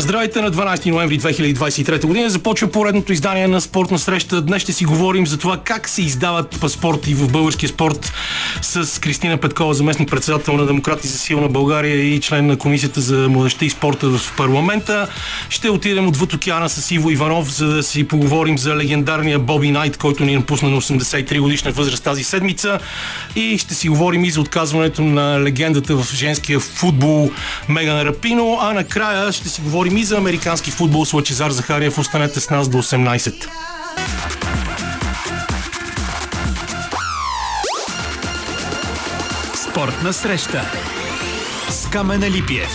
Здравейте на 12 ноември 2023 година. Започва поредното издание на спортна среща. Днес ще си говорим за това как се издават паспорти в българския спорт с Кристина Петкова, заместник председател на Демократи за силна България и член на Комисията за младеща и спорта в парламента. Ще отидем отвъд океана с Иво Иванов, за да си поговорим за легендарния Боби Найт, който ни напусна на 83 годишна възраст тази седмица. И ще си говорим и за отказването на легендата в женския футбол Меган Рапино. А накрая ще си говорим и за американски футбол с Лачезар Захариев. Останете с нас до 18. Спортна среща с Камена Липиев.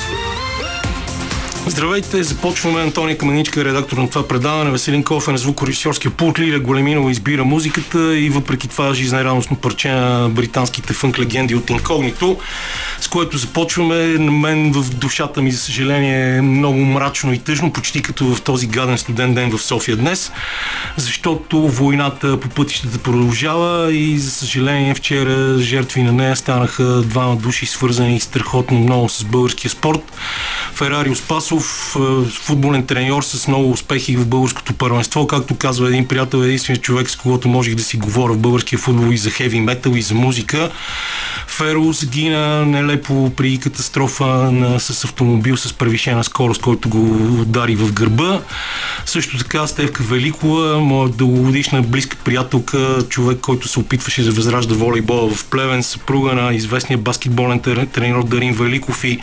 Здравейте, започваме Антония Каменичка, редактор на това предаване. Веселин Кофен е звукорежисьорския пулт. Лиля Големинова избира музиката и въпреки това жизнерадостно парче на британските фънк легенди от Инкогнито, с което започваме. На мен в душата ми, за съжаление, е много мрачно и тъжно, почти като в този гаден студен ден в София днес, защото войната по пътищата продължава и, за съжаление, вчера жертви на нея станаха двама души, свързани страхотно много с българския спорт. Ферарио Спасов, е, футболен треньор с много успехи в българското първенство. Както казва един приятел, единственият човек, с когото можех да си говоря в българския футбол и за хеви метал, и за музика. Феро загина нелепо при катастрофа на, с автомобил с превишена скорост, който го удари в гърба. Също така Стевка Великова, моя дългогодишна близка приятелка, човек, който се опитваше да възражда волейбола в Плевен, съпруга на известния баскетболен тренер Дарин Великов и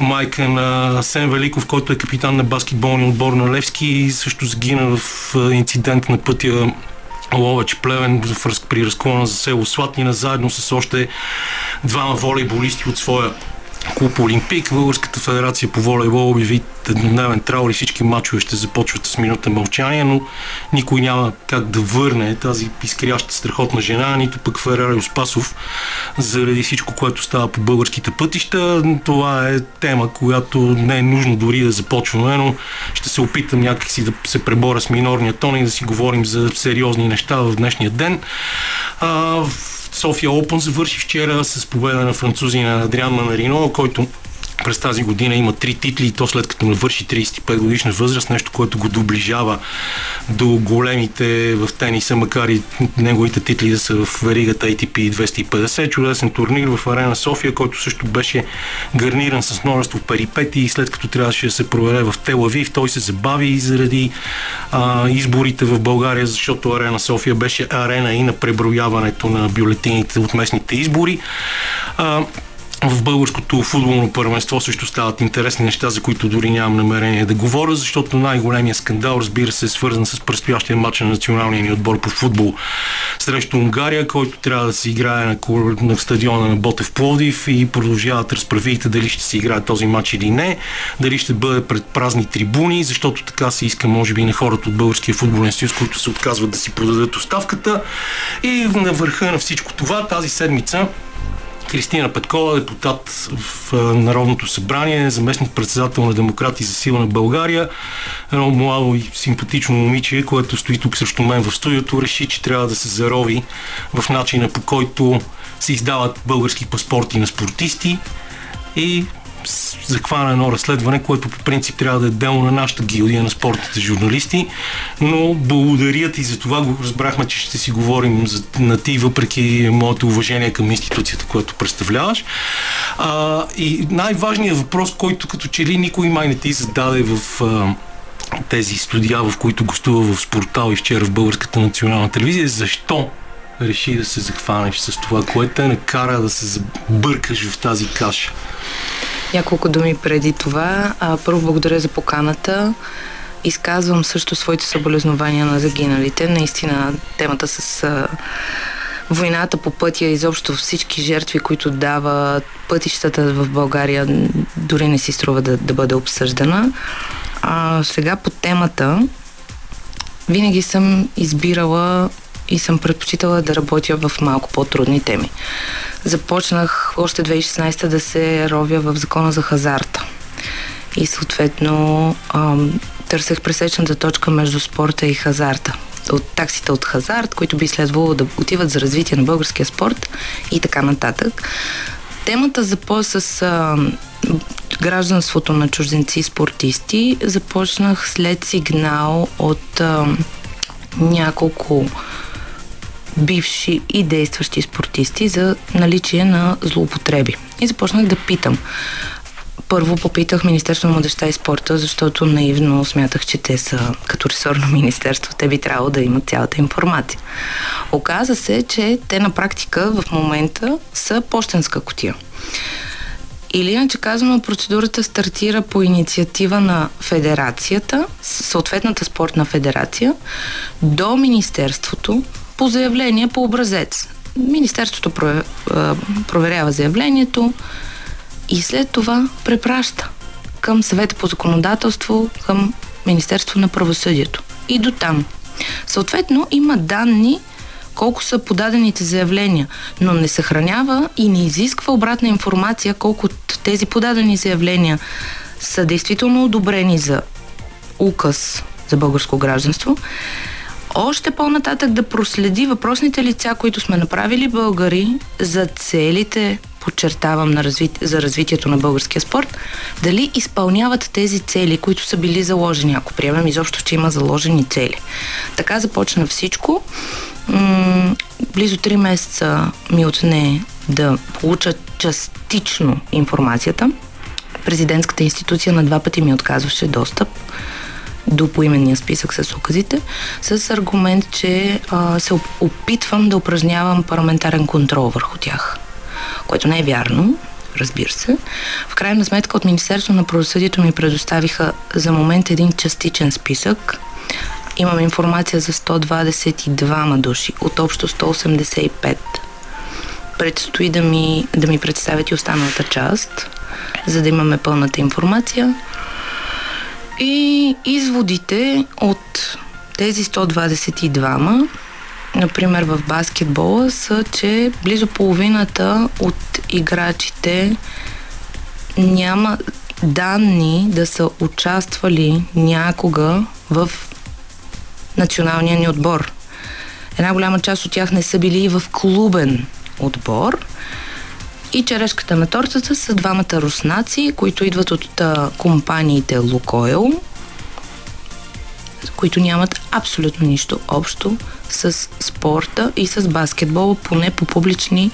майка на Сен Великов, който е капитан на баскетболния отбор на Левски, също загина в инцидент на пътя Ловеч Плевен при разклона за село Слатнина, заедно с още двама волейболисти от своя клуб Олимпик. Българската федерация по волейбол обяви еднодневен траур и всички мачове ще започват с минута мълчание, но никой няма как да върне тази изкряща страхотна жена, нито пък Ферарио Спасов, заради всичко, което става по българските пътища. Това е тема, която не е нужно дори да започваме, но ще се опитам някакси да се преборя с минорния тон и да си говорим за сериозни неща в днешния ден. А, София Опен завърши вчера с победа на французина Адриан Манарино, който през тази година има три титли и то след като навърши 35 годишна възраст, нещо, което го доближава до големите в тениса, макар и неговите титли да са в веригата ATP 250. Чудесен турнир в Арена София, който също беше гарниран с множество перипети и след като трябваше да се проведе в Телавив, той се забави заради а, изборите в България, защото Арена София беше арена и на преброяването на бюлетините от местните избори. А, в българското футболно първенство също стават интересни неща, за които дори нямам намерение да говоря, защото най-големия скандал, разбира се, е свързан с предстоящия матч на националния ни отбор по футбол срещу Унгария, който трябва да се играе на, на стадиона на Ботев Пловдив и продължават разправите дали ще се играе този матч или не, дали ще бъде пред празни трибуни, защото така се иска, може би, на хората от Българския футболен съюз, които се отказват да си продадат оставката. И на върха на всичко това тази седмица Кристина Петкова, депутат в Народното събрание, заместник председател на Демократи за сила на България, едно младо и симпатично момиче, което стои тук срещу мен в студиото, реши, че трябва да се зарови в начина по който се издават български паспорти на спортисти. И захвана едно разследване, което по принцип трябва да е дело на нашата гилдия на спортните журналисти, но благодаря ти за това. Разбрахме, че ще си говорим за, на ти, въпреки моето уважение към институцията, която представляваш. А, и най-важният въпрос, който като че ли никой май не ти зададе в а, тези студия, в които гостува в Спортал и вчера в Българската национална телевизия, е защо реши да се захванеш с това, което те накара да се забъркаш в тази каша? Няколко думи преди това. А, първо благодаря за поканата. Изказвам също своите съболезнования на загиналите. Наистина темата с а, войната по пътя, изобщо всички жертви, които дава пътищата в България, дори не си струва да, да бъде обсъждана. А, сега по темата, винаги съм избирала и съм предпочитала да работя в малко по-трудни теми. Започнах още 2016 да се ровя в закона за хазарта. И съответно ам, търсех пресечната точка между спорта и хазарта. От таксите от хазарт, които би следвало да отиват за развитие на българския спорт и така нататък. Темата започва с а, гражданството на чужденци спортисти започнах след сигнал от а, няколко бивши и действащи спортисти за наличие на злоупотреби. И започнах да питам. Първо попитах Министерство на младеща и спорта, защото наивно смятах, че те са като ресорно министерство. Те би трябвало да имат цялата информация. Оказа се, че те на практика в момента са почтенска котия. Или иначе казано, процедурата стартира по инициатива на федерацията, съответната спортна федерация, до Министерството по заявление по образец. Министерството проверява заявлението и след това препраща към съвета по законодателство, към Министерство на правосъдието. И до там. Съответно, има данни колко са подадените заявления, но не съхранява и не изисква обратна информация колко от тези подадени заявления са действително одобрени за указ за българско гражданство. Още по-нататък да проследи въпросните лица, които сме направили българи за целите, подчертавам, на разви... за развитието на българския спорт, дали изпълняват тези цели, които са били заложени, ако приемем изобщо, че има заложени цели. Така започна всичко м- близо 3 месеца ми отне да получа частично информацията. Президентската институция на два пъти ми отказваше достъп до поименния списък с указите, с аргумент, че а, се опитвам да упражнявам парламентарен контрол върху тях. Което не е вярно, разбира се. В крайна сметка от Министерство на правосъдието ми предоставиха за момент един частичен списък, Имам информация за 122 души от общо 185. Предстои да ми, да ми представят и останалата част, за да имаме пълната информация. И изводите от тези 122 например в баскетбола, са, че близо половината от играчите няма данни да са участвали някога в националния ни отбор. Една голяма част от тях не са били и в клубен отбор. И черешката на тортата са двамата руснаци, които идват от а, компаниите Лукойл, които нямат абсолютно нищо общо с спорта и с баскетбола, поне по публични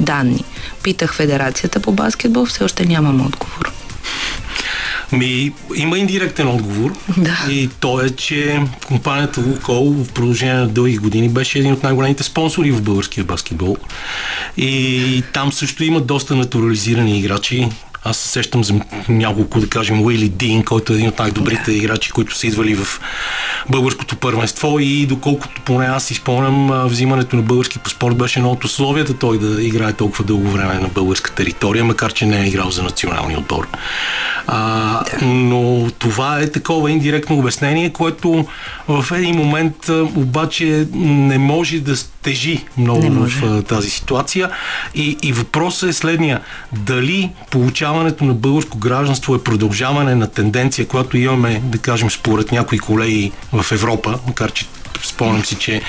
данни. Питах Федерацията по баскетбол, все още нямам отговор. Ми, има индиректен отговор. Да. И то е, че компанията Лукол в продължение на дълги години беше един от най-големите спонсори в българския баскетбол. И там също има доста натурализирани играчи. Аз се сещам за няколко, да кажем, Уили Дин, който е един от най-добрите играчи, които са идвали в българското първенство и доколкото поне аз си спомням, взимането на български паспорт беше едно от условията той да играе толкова дълго време на българска територия, макар че не е играл за националния отбор. А, но това е такова индиректно обяснение, което в един момент обаче не може да тежи много в тази ситуация. И, и въпросът е следния. Дали получаването на българско гражданство е продължаване на тенденция, която имаме, да кажем, според някои колеги в Европа, макар че Спомням си, че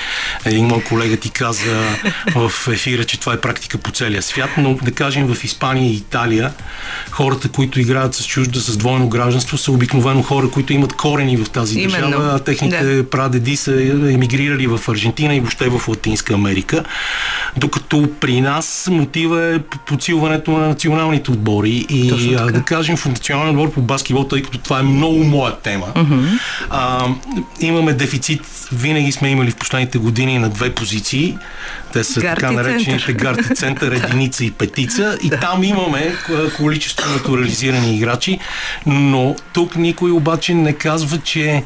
един мой колега ти каза в ефира, че това е практика по целия свят, но да кажем в Испания и Италия хората, които играят с чужда, с двойно гражданство, са обикновено хора, които имат корени в тази Именно. държава. Техните да. прадеди са емигрирали в Аржентина и въобще в Латинска Америка. Докато при нас мотива е подсилването на националните отбори и а, да кажем в националния отбор по баскетбол, тъй като това е много моя тема. Uh-huh. А, имаме дефицит винаги винаги сме имали в последните години на две позиции. Те са гарти така наречените гарти център, единица и петица. И там имаме количество натурализирани играчи, но тук никой обаче не казва, че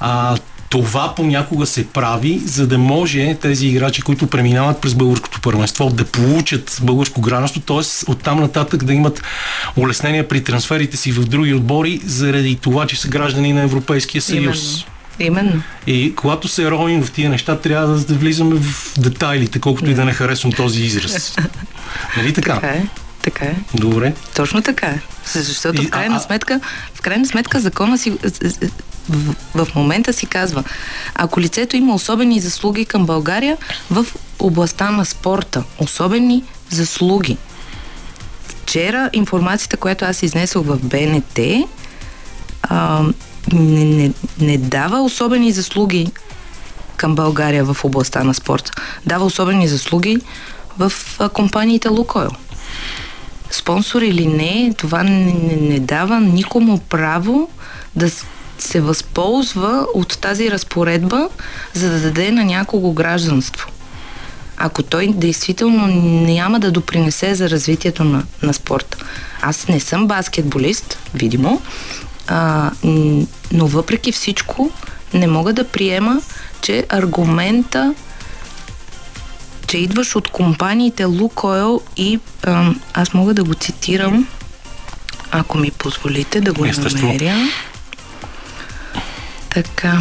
а, това понякога се прави, за да може тези играчи, които преминават през българското първенство, да получат българско гражданство, т.е. оттам нататък да имат улеснения при трансферите си в други отбори, заради това, че са граждани на Европейския съюз. Именно. Именно. И когато се ровим в тия неща, трябва да влизаме в детайлите, колкото yeah. и да не харесвам този израз. Нали така? Така е. Така е. Добре. Точно така е. Защото и, в крайна а, сметка, в крайна сметка закона си в, в момента си казва, ако лицето има особени заслуги към България в областта на спорта, особени заслуги, вчера информацията, която аз изнесох в БНТ, а, не, не, не дава особени заслуги към България в областта на спорта. Дава особени заслуги в компаниите Лукойл. Спонсор или не, това не, не, не дава никому право да се възползва от тази разпоредба, за да даде на някого гражданство. Ако той действително няма да допринесе за развитието на, на спорта. Аз не съм баскетболист, видимо, а, но въпреки всичко не мога да приема, че аргумента че идваш от компаниите Лукойл и а, аз мога да го цитирам, ако ми позволите да го Естествено. намеря. Така.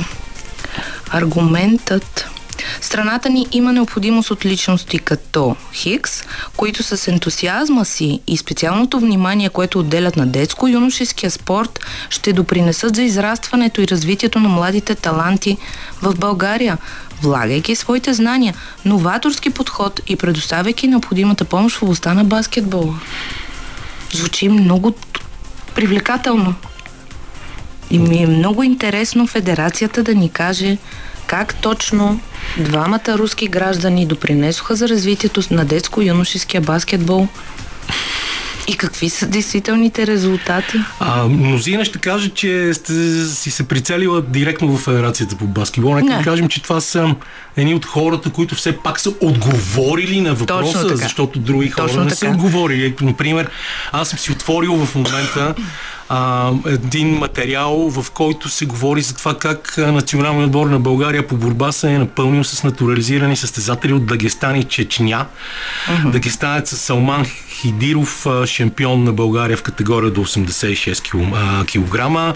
Аргументът Страната ни има необходимост от личности като Хикс, които с ентусиазма си и специалното внимание, което отделят на детско-юношеския спорт, ще допринесат за израстването и развитието на младите таланти в България, влагайки своите знания, новаторски подход и предоставяйки необходимата помощ в областта на баскетбола. Звучи много привлекателно. И ми е много интересно федерацията да ни каже как точно двамата руски граждани допринесоха за развитието на детско-юношеския баскетбол и какви са действителните резултати? А, мнозина ще каже, че сте си се прицелила директно в Федерацията по баскетбол. Нека да кажем, че това са едни от хората, които все пак са отговорили на въпроса, защото други хора Точно не така. са отговорили. Например, аз съм си отворил в момента а, един материал, в който се говори за това как националният отбор на България по борба се е напълнил с натурализирани състезатели от Дагестан и Чечня. Uh-huh. Дагестанец Салман Хидиров, шампион на България в категория до 86 кг.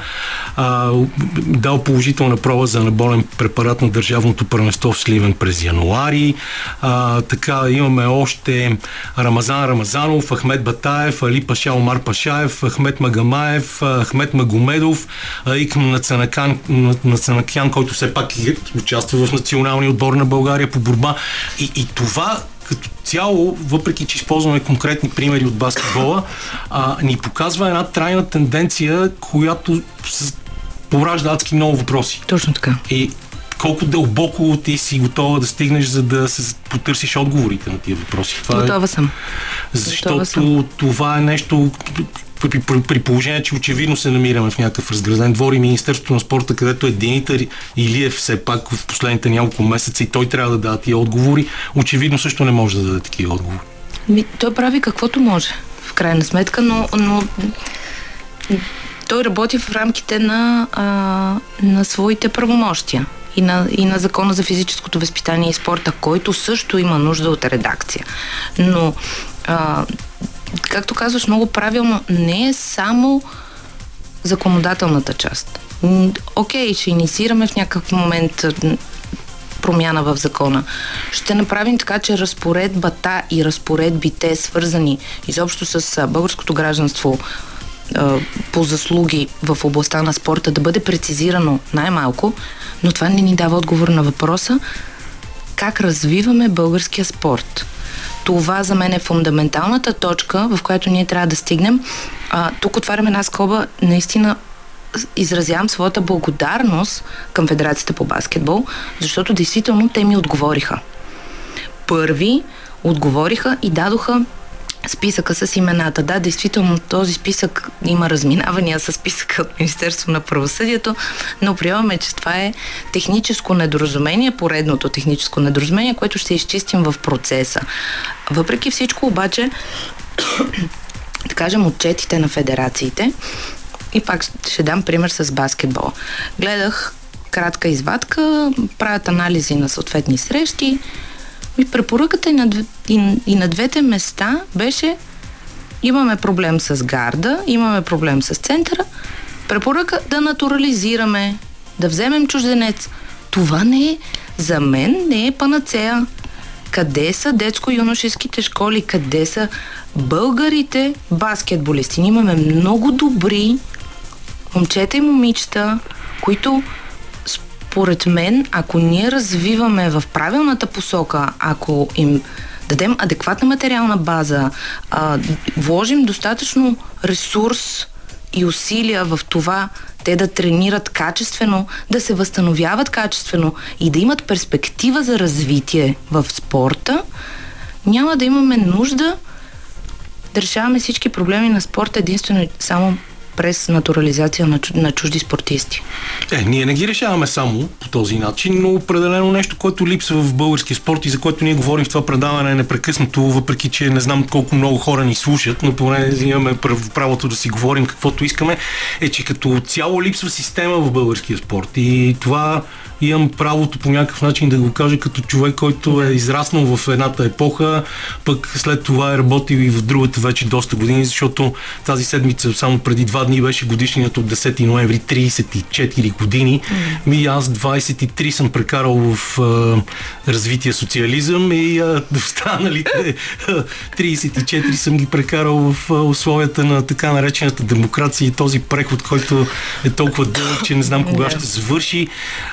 Дал положителна проба за наболен препарат на Държавното първенство в Сливен през януари. А, така имаме още Рамазан Рамазанов, Ахмед Батаев, Али Паша Омар Пашаев, Ахмед Магамаев, Ахмед Магомедов, Икм Нацанакян, Нацанакян, който все пак участва в националния отбор на България по борба. И, и това като цяло, въпреки че използваме конкретни примери от баскетбола, а, ни показва една трайна тенденция, която поражда адски много въпроси. Точно така. И колко дълбоко ти си готова да стигнеш, за да се потърсиш отговорите на тия въпроси. Това е готова е, съм. Защото готова съм. това е нещо, при, при, при положение, че очевидно се намираме в някакъв разграден двор и Министерството на спорта, където е Димитър е все пак в последните няколко месеца и той трябва да даде тия отговори, очевидно също не може да даде такива отговори. Ми, той прави каквото може, в крайна сметка, но, но той работи в рамките на, а, на своите правомощия и на, и на Закона за физическото възпитание и спорта, който също има нужда от редакция. Но а, както казваш много правилно, не е само законодателната част. Окей, ще инициираме в някакъв момент промяна в закона. Ще направим така, че разпоредбата и разпоредбите, свързани изобщо с българското гражданство по заслуги в областта на спорта, да бъде прецизирано най-малко, но това не ни дава отговор на въпроса как развиваме българския спорт това за мен е фундаменталната точка, в която ние трябва да стигнем. А, тук отваряме една скоба, наистина изразявам своята благодарност към Федерацията по баскетбол, защото действително те ми отговориха. Първи отговориха и дадоха списъка с имената. Да, действително този списък има разминавания с списъка от Министерство на правосъдието, но приемаме, че това е техническо недоразумение, поредното техническо недоразумение, което ще изчистим в процеса. Въпреки всичко обаче, да кажем, отчетите на федерациите, и пак ще дам пример с баскетбол. Гледах кратка извадка, правят анализи на съответни срещи, и препоръката и на, и, и на двете места беше имаме проблем с гарда, имаме проблем с центъра, препоръка да натурализираме, да вземем чужденец. Това не е, за мен не е панацея. Къде са детско-юношеските школи? Къде са българите баскетболисти? Имаме много добри момчета и момичета, които според мен, ако ние развиваме в правилната посока, ако им дадем адекватна материална база, а, вложим достатъчно ресурс и усилия в това те да тренират качествено, да се възстановяват качествено и да имат перспектива за развитие в спорта, няма да имаме нужда да решаваме всички проблеми на спорта единствено и само през натурализация на, на чужди спортисти. Е, ние не ги решаваме само по този начин, но определено нещо, което липсва в български спорт и за което ние говорим в това предаване е непрекъснато, въпреки че не знам колко много хора ни слушат, но поне имаме правото да си говорим каквото искаме, е, че като цяло липсва система в българския спорт. И това имам правото по някакъв начин да го кажа като човек, който е израснал в едната епоха, пък след това е работил и в другата вече доста години, защото тази седмица само преди два дни беше годишният от 10 ноември, 34 години. Ми аз 23 съм прекарал в а, развитие социализъм и а, останалите 34 съм ги прекарал в а, условията на така наречената демокрация и този преход, който е толкова дълъг, че не знам кога ще завърши.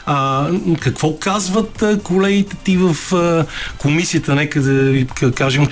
А, какво казват колегите ти в комисията, нека да кажем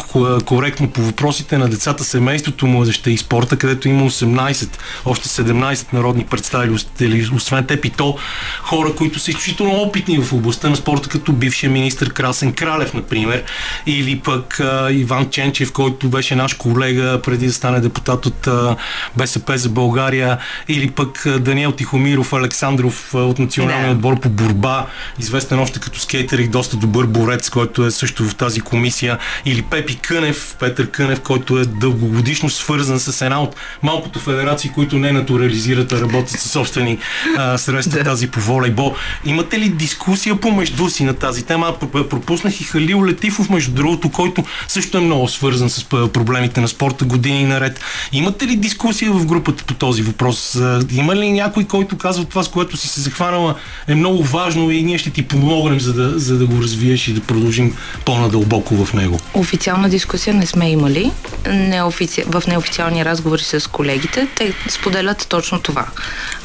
коректно по въпросите на децата, семейството, младеща и спорта, където има 18, още 17 народни представители, освен теб и то хора, които са изключително опитни в областта на спорта, като бившия министр Красен Кралев, например, или пък а, Иван Ченчев, който беше наш колега преди да стане депутат от а, БСП за България, или пък а, Даниел Тихомиров Александров а, от Националния отбор по борба борба, известен още като скейтер и доста добър борец, който е също в тази комисия, или Пепи Кънев, Петър Кънев, който е дългогодишно свързан с една от малкото федерации, които не натурализират, а работят със собствени а, средства тази по волейбол. Имате ли дискусия помежду си на тази тема? Пропуснах и Халил Летифов, между другото, който също е много свързан с проблемите на спорта години наред. Имате ли дискусия в групата по този въпрос? Има ли някой, който казва това, с което си се захванала, е много важно важно и ние ще ти помогнем, за да, за да го развиеш и да продължим по-надълбоко в него. Официална дискусия не сме имали. Неофици... В неофициални разговори с колегите те споделят точно това.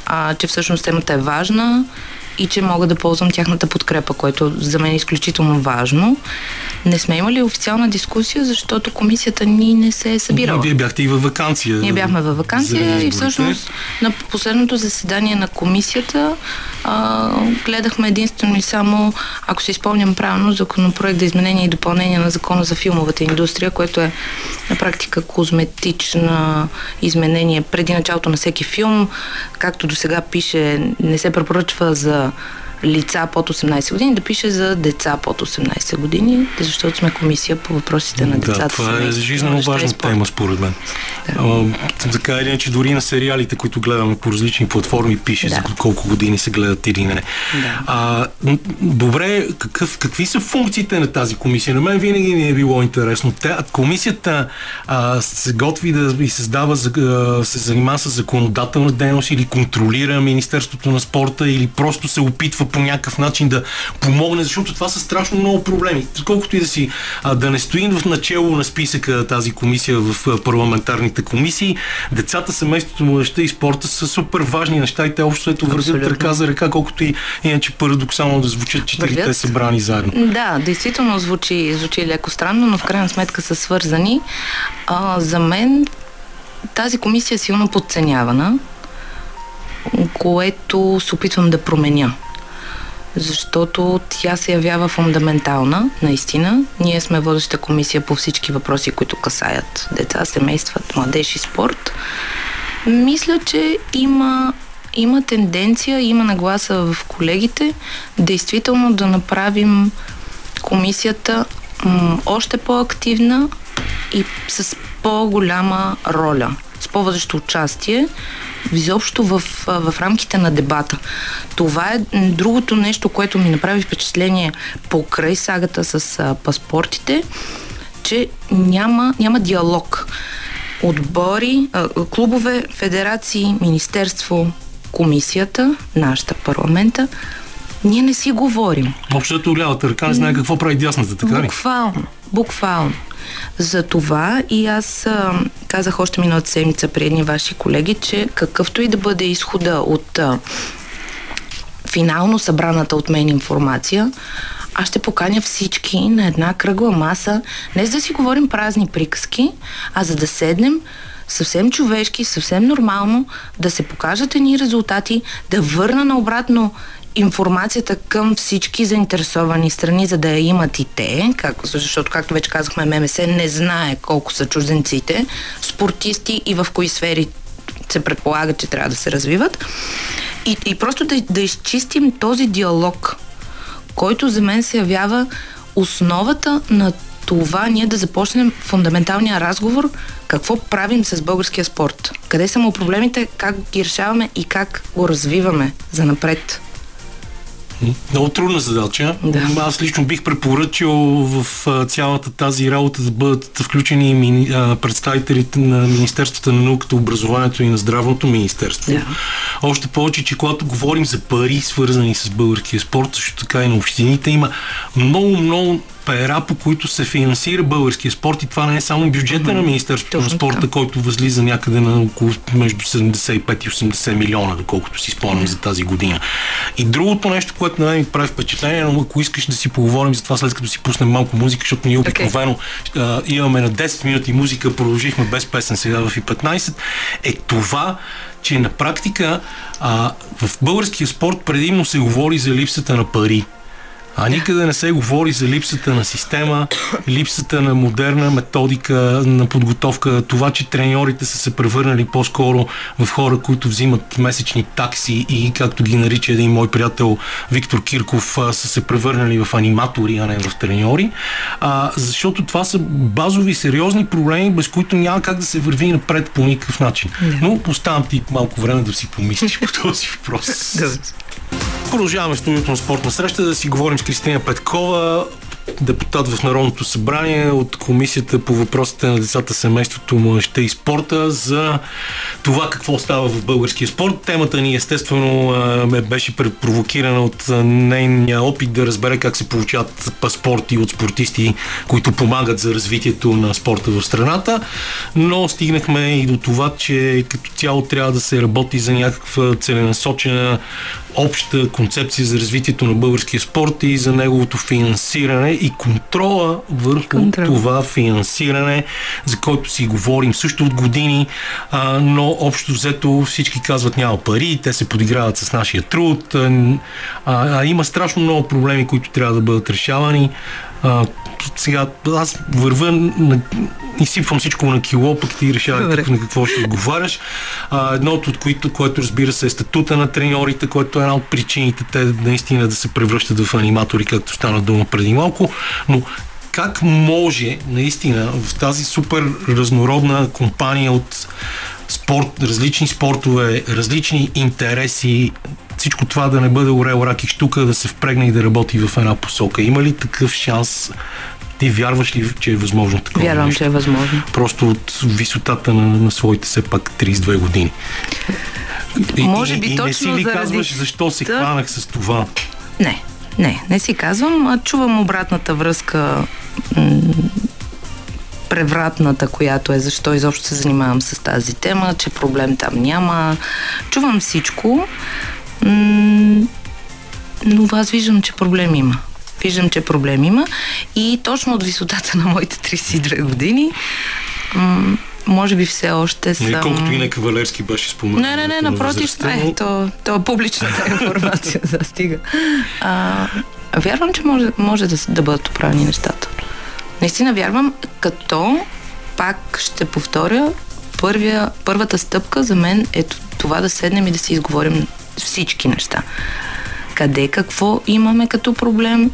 А, че всъщност темата е важна и че мога да ползвам тяхната подкрепа, което за мен е изключително важно. Не сме имали официална дискусия, защото комисията ни не се е събирала. Вие бяхте и във вакансия. Ние бяхме във вакансия и всъщност на последното заседание на комисията а, гледахме единствено и само, ако се изпомням правилно, законопроект за изменение и допълнение на закона за филмовата индустрия, което е на практика козметична изменение преди началото на всеки филм. Както до сега пише, не се препоръчва за 제가 лица под 18 години, да пише за деца под 18 години, защото сме комисия по въпросите на децата. Да, това е жизненно важна тема, според мен. Да. така или иначе, дори на сериалите, които гледаме по различни платформи, пише да. за колко години се гледат или не. Да. А, добре, какъв, какви са функциите на тази комисия? На мен винаги ми е било интересно. Тя, комисията а, се готви да и създава, а, се занимава с законодателна дейност или контролира Министерството на спорта или просто се опитва по някакъв начин да помогне, защото това са страшно много проблеми. Колкото и да си да не стоим в начало на списъка тази комисия в парламентарните комисии, децата, семейството, младеща и спорта са супер важни неща и те общо ето вървят ръка за ръка, колкото и иначе парадоксално да звучат четирите събрани заедно. Да, действително звучи, звучи леко странно, но в крайна сметка са свързани. А, за мен тази комисия е силно подценявана, което се опитвам да променя защото тя се явява фундаментална, наистина. Ние сме водеща комисия по всички въпроси, които касаят деца, семейства, младеж и спорт. Мисля, че има, има тенденция, има нагласа в колегите, действително да направим комисията м- още по-активна и с по-голяма роля, с по-водещо участие, изобщо в, в рамките на дебата. Това е другото нещо, което ми направи впечатление покрай сагата с а, паспортите, че няма, няма диалог. Отбори, а, клубове, федерации, министерство, комисията, нашата парламента, ние не си говорим. Общото лявата ръка не знае какво прави дясната, така ли? Буквално. Буквално. За това. И аз а, казах още миналата седмица при едни ваши колеги, че какъвто и да бъде изхода от а, финално събраната от мен информация, аз ще поканя всички на една кръгла маса, не за да си говорим празни приказки, а за да седнем съвсем човешки, съвсем нормално, да се покажат едни резултати, да върна на обратно информацията към всички заинтересовани страни, за да я имат и те, как, защото, както вече казахме, ММС не знае колко са чужденците, спортисти и в кои сфери се предполага, че трябва да се развиват. И, и просто да, да изчистим този диалог, който за мен се явява основата на това ние да започнем фундаменталния разговор какво правим с българския спорт. Къде са му проблемите, как ги решаваме и как го развиваме за напред. Много трудна задача. Да. Аз лично бих препоръчал в цялата тази работа да бъдат включени представителите на Министерството на науката, образованието и на здравното министерство. Да. Още повече, че когато говорим за пари, свързани с българския спорт, също така и на общините, има много, много пера, по които се финансира българския спорт и това не е само бюджета mm-hmm. на Министерството на спорта, който възлиза някъде на около между 75 и 80 милиона, доколкото си спомням mm-hmm. за тази година. И другото нещо, което на мен ми прави впечатление, но ако искаш да си поговорим за това след като си пуснем малко музика, защото ние обикновено okay. имаме на 10 минути музика, продължихме без песен сега в и 15, е това, че на практика а, в българския спорт предимно се говори за липсата на пари. А никъде не се говори за липсата на система, липсата на модерна методика на подготовка, това, че треньорите са се превърнали по-скоро в хора, които взимат месечни такси и, както ги нарича един мой приятел Виктор Кирков, са се превърнали в аниматори, а не в треньори. А, защото това са базови, сериозни проблеми, без които няма как да се върви напред по никакъв начин. Но оставам ти малко време да си помислиш по този въпрос. Продължаваме студиото на спортна среща да си говорим с Кристина Петкова, депутат в Народното събрание от Комисията по въпросите на децата, семейството, младеща и спорта за това какво става в българския спорт. Темата ни естествено беше провокирана от нейния опит да разбере как се получават паспорти от спортисти, които помагат за развитието на спорта в страната, но стигнахме и до това, че като цяло трябва да се работи за някаква целенасочена обща концепция за развитието на българския спорт и за неговото финансиране и контрола върху Контрол. това финансиране, за който си говорим също от години, а, но общо взето всички казват няма пари, те се подиграват с нашия труд, а, а има страшно много проблеми, които трябва да бъдат решавани. А, сега аз вървя на, изсипвам всичко на кило, пък ти решаваш на какво ще отговаряш. А, едното от които, което разбира се е статута на треньорите, което е една от причините те наистина да се превръщат в аниматори, както стана дума преди малко. Но как може наистина в тази супер разнородна компания от спорт, различни спортове, различни интереси, всичко това да не бъде орел, рак и штука, да се впрегне и да работи в една посока. Има ли такъв шанс ти вярваш ли, че е възможно такова Вярвам, нещо? че е възможно. Просто от висотата на, на своите все пак 32 години. И, Може би и, точно не си ли заради... казваш защо се да... хванах с това? Не, не, не си казвам. А чувам обратната връзка превратната, която е защо изобщо се занимавам с тази тема, че проблем там няма. Чувам всичко, но аз виждам, че проблем има. Виждам, че проблем има и точно от висотата на моите 32 години може би все още съм... Не, колкото и не кавалерски беше споменал. Не, не, не, напротив, не, то, то е публичната информация, да стига. А, вярвам, че може, може да, да бъдат оправени нещата. Наистина вярвам, като пак ще повторя, първия, първата стъпка за мен е това да седнем и да си изговорим всички неща. Къде какво имаме като проблем,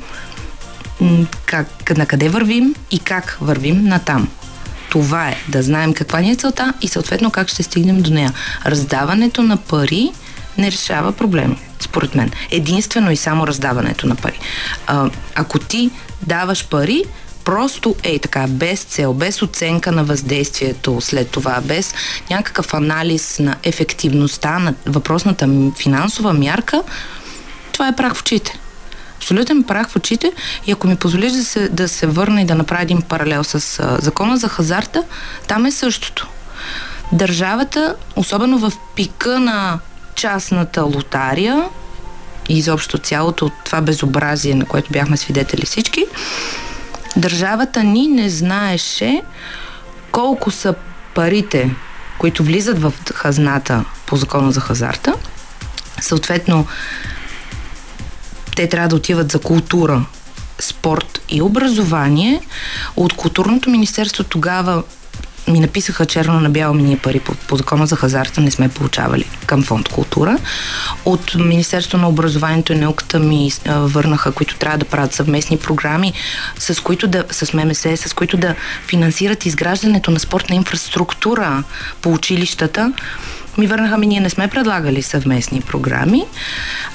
как, на къде вървим и как вървим на там. Това е да знаем каква ни е целта и съответно как ще стигнем до нея. Раздаването на пари не решава проблеми, според мен. Единствено и само раздаването на пари. А, ако ти даваш пари, просто е така, без цел, без оценка на въздействието след това, без някакъв анализ на ефективността на въпросната финансова мярка, това е прах в очите. Абсолютен прах в очите и ако ми позволиш да се, да се върна и да направя един паралел с а, закона за хазарта, там е същото. Държавата, особено в пика на частната лотария, и изобщо цялото това безобразие, на което бяхме свидетели всички, държавата ни не знаеше колко са парите, които влизат в хазната по закона за хазарта. Съответно, те трябва да отиват за култура, спорт и образование. От културното министерство тогава ми написаха черно на бяло ми ние пари по, по закона за хазарта не сме получавали към фонд култура. От Министерство на образованието и науката ми а, върнаха, които трябва да правят съвместни програми, с които да, с ММС, с които да финансират изграждането на спортна инфраструктура по училищата ми върнаха ми, ние не сме предлагали съвместни програми,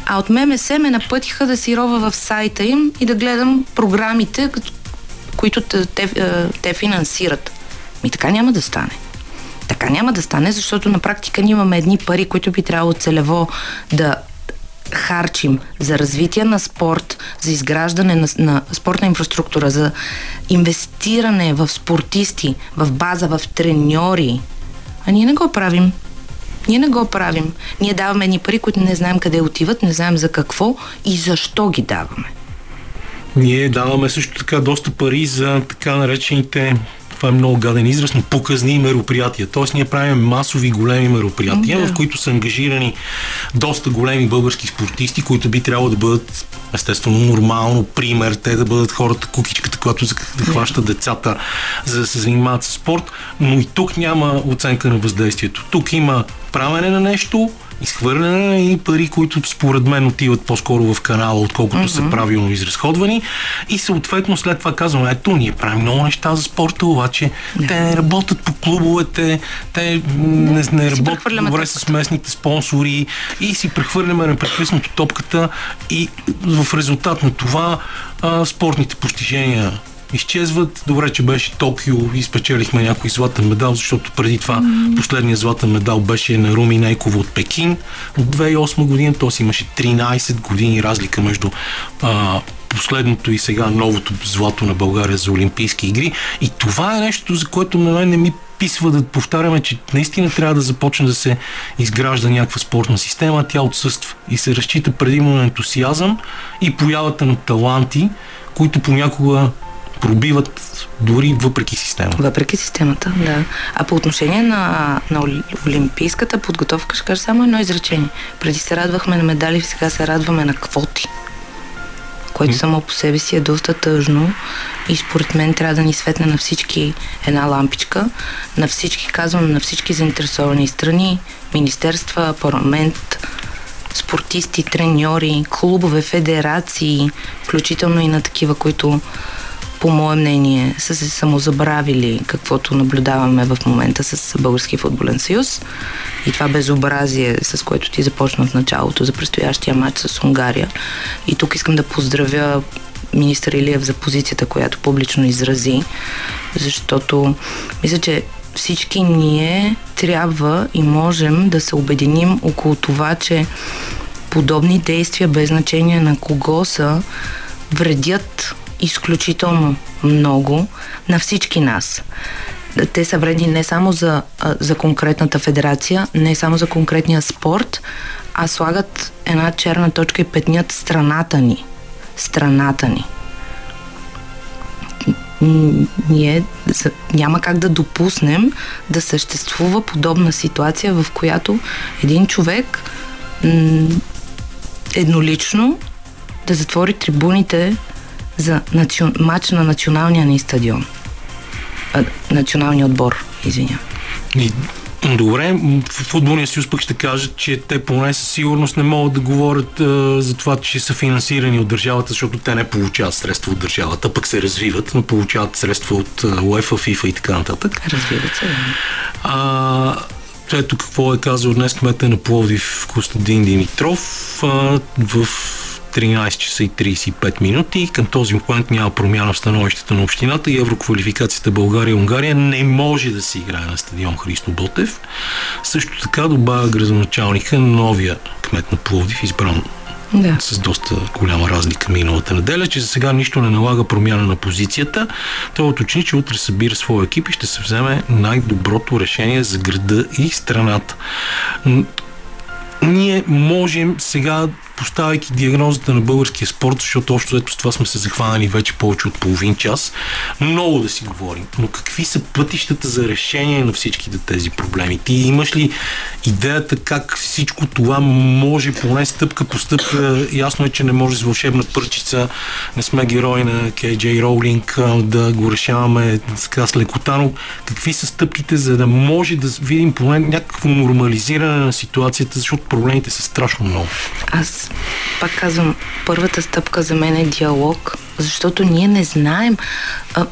а от ММС ме напътиха да си рова в сайта им и да гледам програмите, които те, те, те финансират. Ми така няма да стане. Така няма да стане, защото на практика ние имаме едни пари, които би трябвало целево да харчим за развитие на спорт, за изграждане на, на спортна инфраструктура, за инвестиране в спортисти, в база, в треньори. А ние не го правим. Ние не го правим. Ние даваме едни пари, които не знаем къде отиват, не знаем за какво и защо ги даваме. Ние даваме също така доста пари за така наречените това е много гаден израз, но показни мероприятия. Тоест ние правим масови големи мероприятия, да. в които са ангажирани доста големи български спортисти, които би трябвало да бъдат естествено нормално пример, те да бъдат хората кукичката, която да хваща децата, за да се занимават с спорт, но и тук няма оценка на въздействието. Тук има правене на нещо, изхвърляне и пари, които според мен отиват по-скоро в канала, отколкото mm-hmm. са правилно изразходвани. И съответно след това казвам, ето, ние правим много неща за спорта, обаче yeah. те не работят по клубовете, те не, не работят добре с местните спонсори и си прехвърляме непрекъснато топката и в резултат на това а, спортните постижения изчезват. Добре, че беше Токио и спечелихме някой златен медал, защото преди това mm. последният златен медал беше на Руми Найкова от Пекин от 2008 година, т.е. имаше 13 години разлика между а, последното и сега новото злато на България за Олимпийски игри. И това е нещо, за което на мен не ми писва да повтаряме, че наистина трябва да започне да се изгражда някаква спортна система, тя отсъства и се разчита предимно на ентусиазъм и появата на таланти, които понякога пробиват дори въпреки системата. Въпреки системата, да. А по отношение на, на олимпийската подготовка ще кажа само едно изречение. Преди се радвахме на медали, сега се радваме на квоти което само по себе си е доста тъжно и според мен трябва да ни светне на всички една лампичка, на всички, казвам, на всички заинтересовани страни, министерства, парламент, спортисти, треньори, клубове, федерации, включително и на такива, които по мое мнение, са се самозабравили каквото наблюдаваме в момента с Български футболен съюз и това безобразие, с което ти започна в началото за предстоящия матч с Унгария. И тук искам да поздравя министър Илиев за позицията, която публично изрази, защото мисля, че всички ние трябва и можем да се обединим около това, че подобни действия, без значение на кого са, вредят изключително много на всички нас. Те са вредни не само за, за конкретната федерация, не само за конкретния спорт, а слагат една черна точка и петнят страната ни. Страната ни. Ние няма как да допуснем да съществува подобна ситуация, в която един човек еднолично да затвори трибуните за национ... матч на националния ни стадион. А, националния отбор, извиня. Добре, футболния съюз пък ще кажат, че те поне със сигурност не могат да говорят а, за това, че са финансирани от държавата, защото те не получават средства от държавата, пък се развиват, но получават средства от УЕФА, ФИФА и така нататък. Развиват се, да. А, ето какво е казал днес кмета на Пловдив Костадин Димитров а, в 13 часа и 35 минути. Към този момент няма промяна в становището на общината и евроквалификацията България-Унгария не може да се играе на стадион Христо Ботев. Също така добавя градоначалника новия кмет на Пловдив, избран да. с доста голяма разлика миналата неделя, че за сега нищо не налага промяна на позицията. Той уточни, че утре събира своя екип и ще се вземе най-доброто решение за града и страната ние можем сега поставяйки диагнозата на българския спорт, защото общо ето с това сме се захванали вече повече от половин час, много да си говорим. Но какви са пътищата за решение на всичките тези проблеми? Ти имаш ли идеята как всичко това може поне стъпка по стъпка? Ясно е, че не може с вълшебна пърчица, не сме герои на Кей Роулинг да го решаваме така с лекота, но какви са стъпките, за да може да видим поне някакво нормализиране на ситуацията, защото проблемите са страшно много. Аз пак казвам, първата стъпка за мен е диалог, защото ние не знаем. А,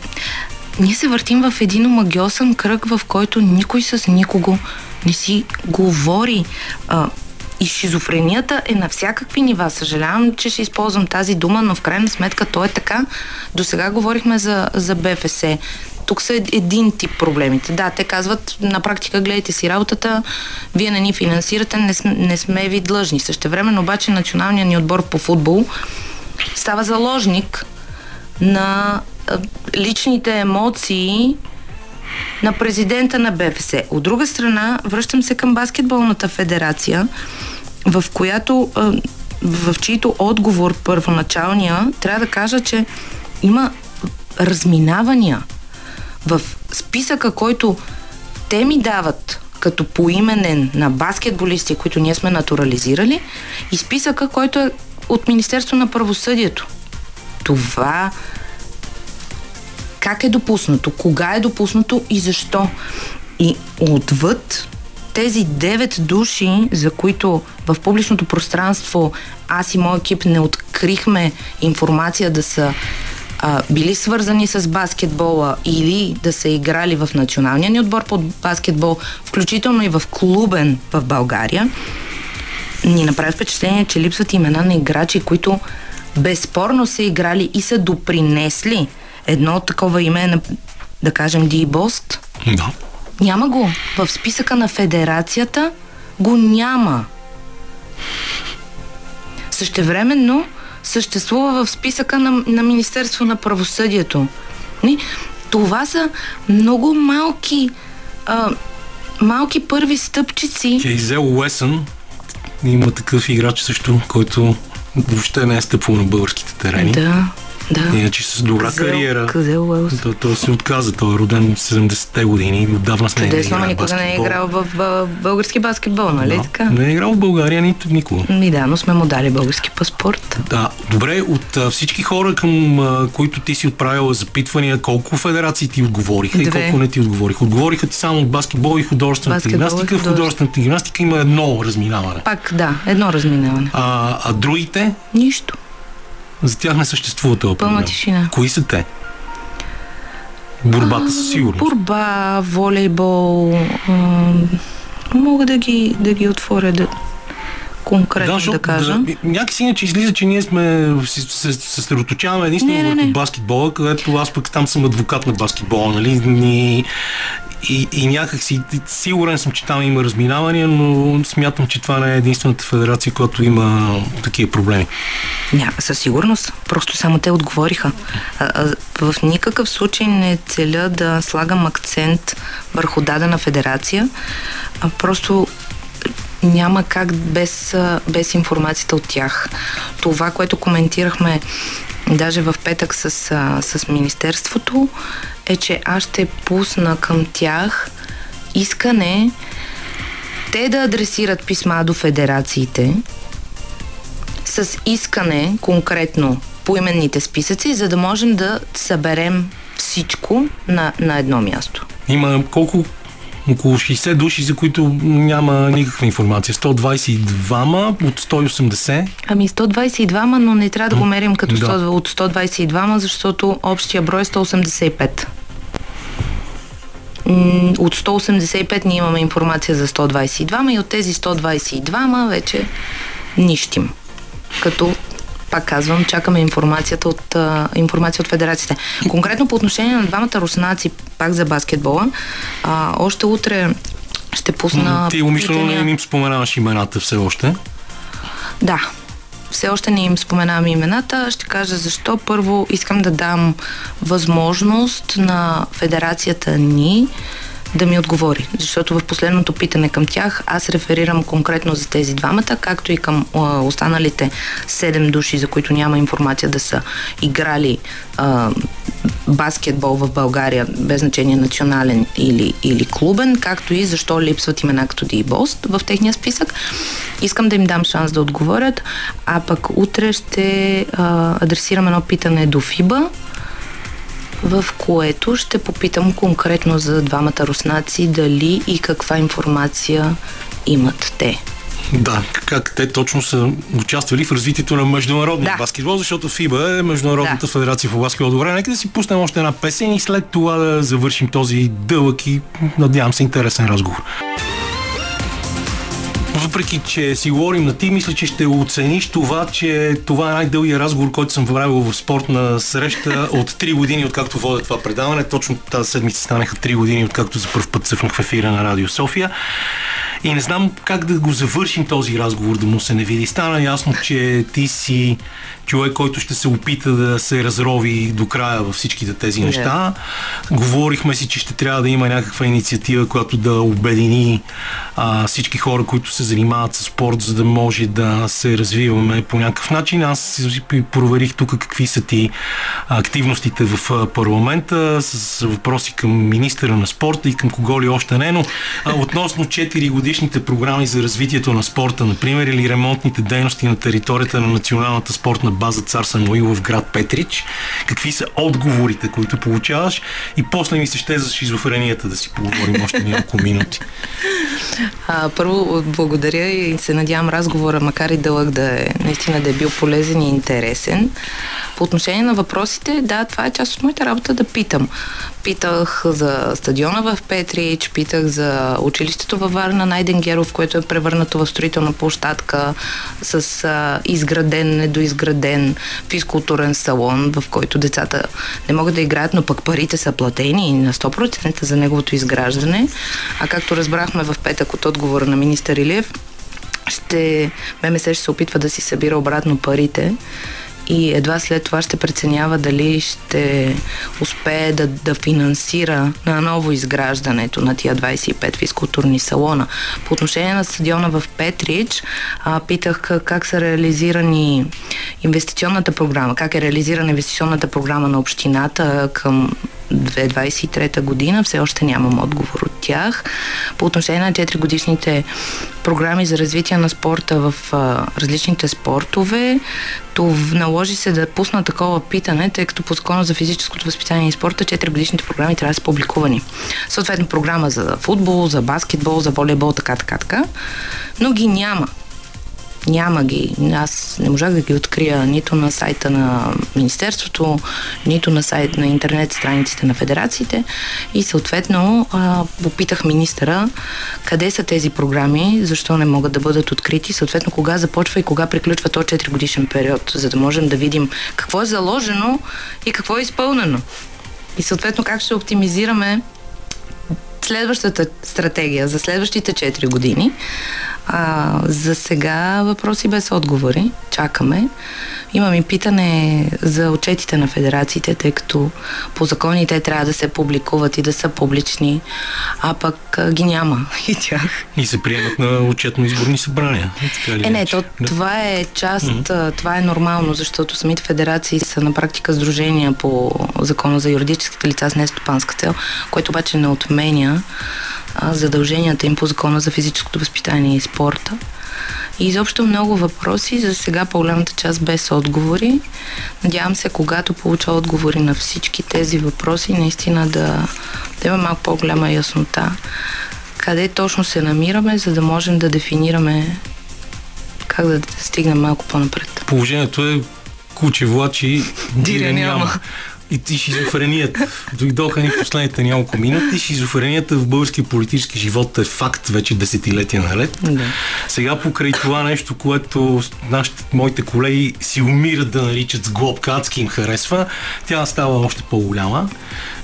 ние се въртим в един омагиосен кръг, в който никой с никого не си говори. А, и шизофренията е на всякакви нива. Съжалявам, че ще използвам тази дума, но в крайна сметка то е така. До сега говорихме за, за БФС. Тук са един тип проблемите. Да, те казват, на практика гледайте си работата, вие не ни финансирате, не, не сме ви длъжни. Същевременно обаче националният ни отбор по футбол става заложник на личните емоции на президента на БФС. От друга страна, връщам се към баскетболната федерация, в която, в чието отговор първоначалния, трябва да кажа, че има разминавания в списъка, който те ми дават като поименен на баскетболисти, които ние сме натурализирали, и списъка, който е от Министерство на правосъдието. Това как е допуснато, кога е допуснато и защо. И отвъд тези девет души, за които в публичното пространство аз и мой екип не открихме информация да са а, били свързани с баскетбола или да са играли в националния ни отбор по баскетбол, включително и в клубен в България, ни направи впечатление, че липсват имена на играчи, които безспорно са играли и са допринесли. Едно такова име е, да кажем, Ди Бост. Да. Няма го. В списъка на федерацията го няма. Същевременно съществува в списъка на, на Министерство на правосъдието. Не? Това са много малки а, малки първи стъпчици. Кейзел Уесън има такъв играч също, който въобще не е стъпвал на българските терени. Да. Да. Иначе с добра Къзел, кариера. Къзел Уелс. Да, той се отказа. Той е роден в 70-те години и отдавна с нея. Чудесно, но никога не е играл в, в български баскетбол, нали да. така? Не е играл в България нито никога. Ми да, но сме му дали български паспорт. Да, добре, от а, всички хора, към а, които ти си отправила запитвания, колко федерации ти отговориха Две. и колко не ти отговориха? Отговориха ти само от баскетбол и художествената Баскетбол и гимнастика. В художествена. художествената гимнастика има едно разминаване. Пак да, едно разминаване. А, а другите, Нищо. За тях не съществува този Пълна проблем. тишина. Кои са те? Борбата със сигурност. Борба, волейбол, м- мога да ги, да ги отворя да, конкретно да, защото кажа. Да, някакси иначе излиза, че ние сме се, се, се съсредоточаваме единствено върху баскетбола, където аз пък там съм адвокат на баскетбола, нали? И, и, и някак си, сигурен съм, че там има разминавания, но смятам, че това не е единствената федерация, която има такива проблеми. Ня, със сигурност. Просто само те отговориха. А, а, в никакъв случай не целя да слагам акцент върху дадена федерация. А просто няма как без, без информацията от тях. Това, което коментирахме даже в петък с, с Министерството, е, че аз ще пусна към тях искане те да адресират писма до федерациите, с искане конкретно по именните списъци, за да можем да съберем всичко на, на едно място. Има колко около 60 души, за които няма никаква информация. 122 от 180. Ами 122, но не трябва да го мерим като Да. 100, от 122, защото общия брой е 185. М, От 185 ние имаме информация за 122 и от тези 122 вече нищим. Като пак казвам, чакаме информацията от, а, информация от федерациите. Конкретно по отношение на двамата руснаци, пак за баскетбола, а, още утре ще пусна Ти умишлено не им споменаваш имената все още. Да. Все още не им споменавам имената. Ще кажа защо. Първо искам да дам възможност на федерацията ни да ми отговори. Защото в последното питане към тях аз реферирам конкретно за тези двамата, както и към а, останалите седем души, за които няма информация да са играли а, баскетбол в България, без значение национален или, или клубен, както и защо липсват имена като Ди Бост в техния списък. Искам да им дам шанс да отговорят, а пък утре ще а, адресирам едно питане до ФИБА, в което ще попитам конкретно за двамата руснаци дали и каква информация имат те. Да, как те точно са участвали в развитието на международния да. баскетбол, защото ФИБА е Международната да. федерация по баскетбол. Добре, нека да си пуснем още една песен и след това да завършим този дълъг и надявам се интересен разговор. Въпреки, че си говорим на ти, мисля, че ще оцениш това, че това е най-дългия разговор, който съм правил в спортна среща от 3 години, откакто водя това предаване. Точно тази седмица станаха 3 години, откакто за първ път съвнах в ефира на Радио София. И не знам как да го завършим този разговор, да му се не види. Стана ясно, че ти си човек, който ще се опита да се разрови до края във всичките тези неща. Yeah. Говорихме си, че ще трябва да има някаква инициатива, която да обедини а, всички хора, които се занимават с спорт, за да може да се развиваме по някакъв начин. Аз проверих тук какви са ти активностите в парламента с въпроси към министъра на спорта и към кого ли още не, но а, относно 4 годишните програми за развитието на спорта, например, или ремонтните дейности на територията на Националната спортна база Цар Самуил в град Петрич. Какви са отговорите, които получаваш? И после ми се ще за шизофренията да си поговорим още няколко минути. А, първо, благодаря и се надявам разговора, макар и дълъг да е наистина да е бил полезен и интересен. По отношение на въпросите, да, това е част от моята работа да питам. Питах за стадиона в Петрич, питах за училището във Варна Найден Геров, което е превърнато в строителна площадка с а, изграден, недоизграден физкултурен салон, в който децата не могат да играят, но пък парите са платени на 100% за неговото изграждане. А както разбрахме в петък от отговора на министър Илиев, ще, ММС ще се опитва да си събира обратно парите и едва след това ще преценява дали ще успее да, да финансира на ново изграждането на тия 25 физкултурни салона. По отношение на стадиона в Петрич, а, питах как са реализирани инвестиционната програма, как е реализирана инвестиционната програма на общината към 2023 година. Все още нямам отговор от тях. По отношение на 4 годишните програми за развитие на спорта в а, различните спортове, то наложи се да пусна такова питане, тъй като по закона за физическото възпитание и спорта 4 годишните програми трябва да са публикувани. Съответно програма за футбол, за баскетбол, за волейбол, така, така, така. Но ги няма. Няма ги. Аз не можах да ги открия нито на сайта на Министерството, нито на сайт на интернет страниците на федерациите. И съответно а, попитах министъра къде са тези програми, защо не могат да бъдат открити, съответно кога започва и кога приключва то 4 годишен период, за да можем да видим какво е заложено и какво е изпълнено. И съответно как ще оптимизираме следващата стратегия за следващите 4 години. А, за сега въпроси без отговори. Чакаме. Имам и питане за отчетите на федерациите, тъй като по закони те трябва да се публикуват и да са публични, а пък а, ги няма и тях. И се приемат на отчетно-изборни събрания. Е, не, то, да. това е част, mm-hmm. това е нормално, защото самите федерации са на практика сдружения по закона за юридическите лица с нестопанска цел, което обаче не отменя задълженията им по закона за физическото възпитание и спорта. И изобщо много въпроси, за сега по-голямата част без отговори. Надявам се, когато получа отговори на всички тези въпроси, наистина да, да има малко по-голяма яснота къде точно се намираме, за да можем да дефинираме как да стигнем малко по-напред. Положението е куче влачи, дире няма и, и шизофренията. Дойдоха ни последните няколко минути. Шизофренията в българския политически живот е факт вече десетилетия наред. Да. Сега покрай това нещо, което нашите, моите колеги си умират да наричат с глобка, адски им харесва, тя става още по-голяма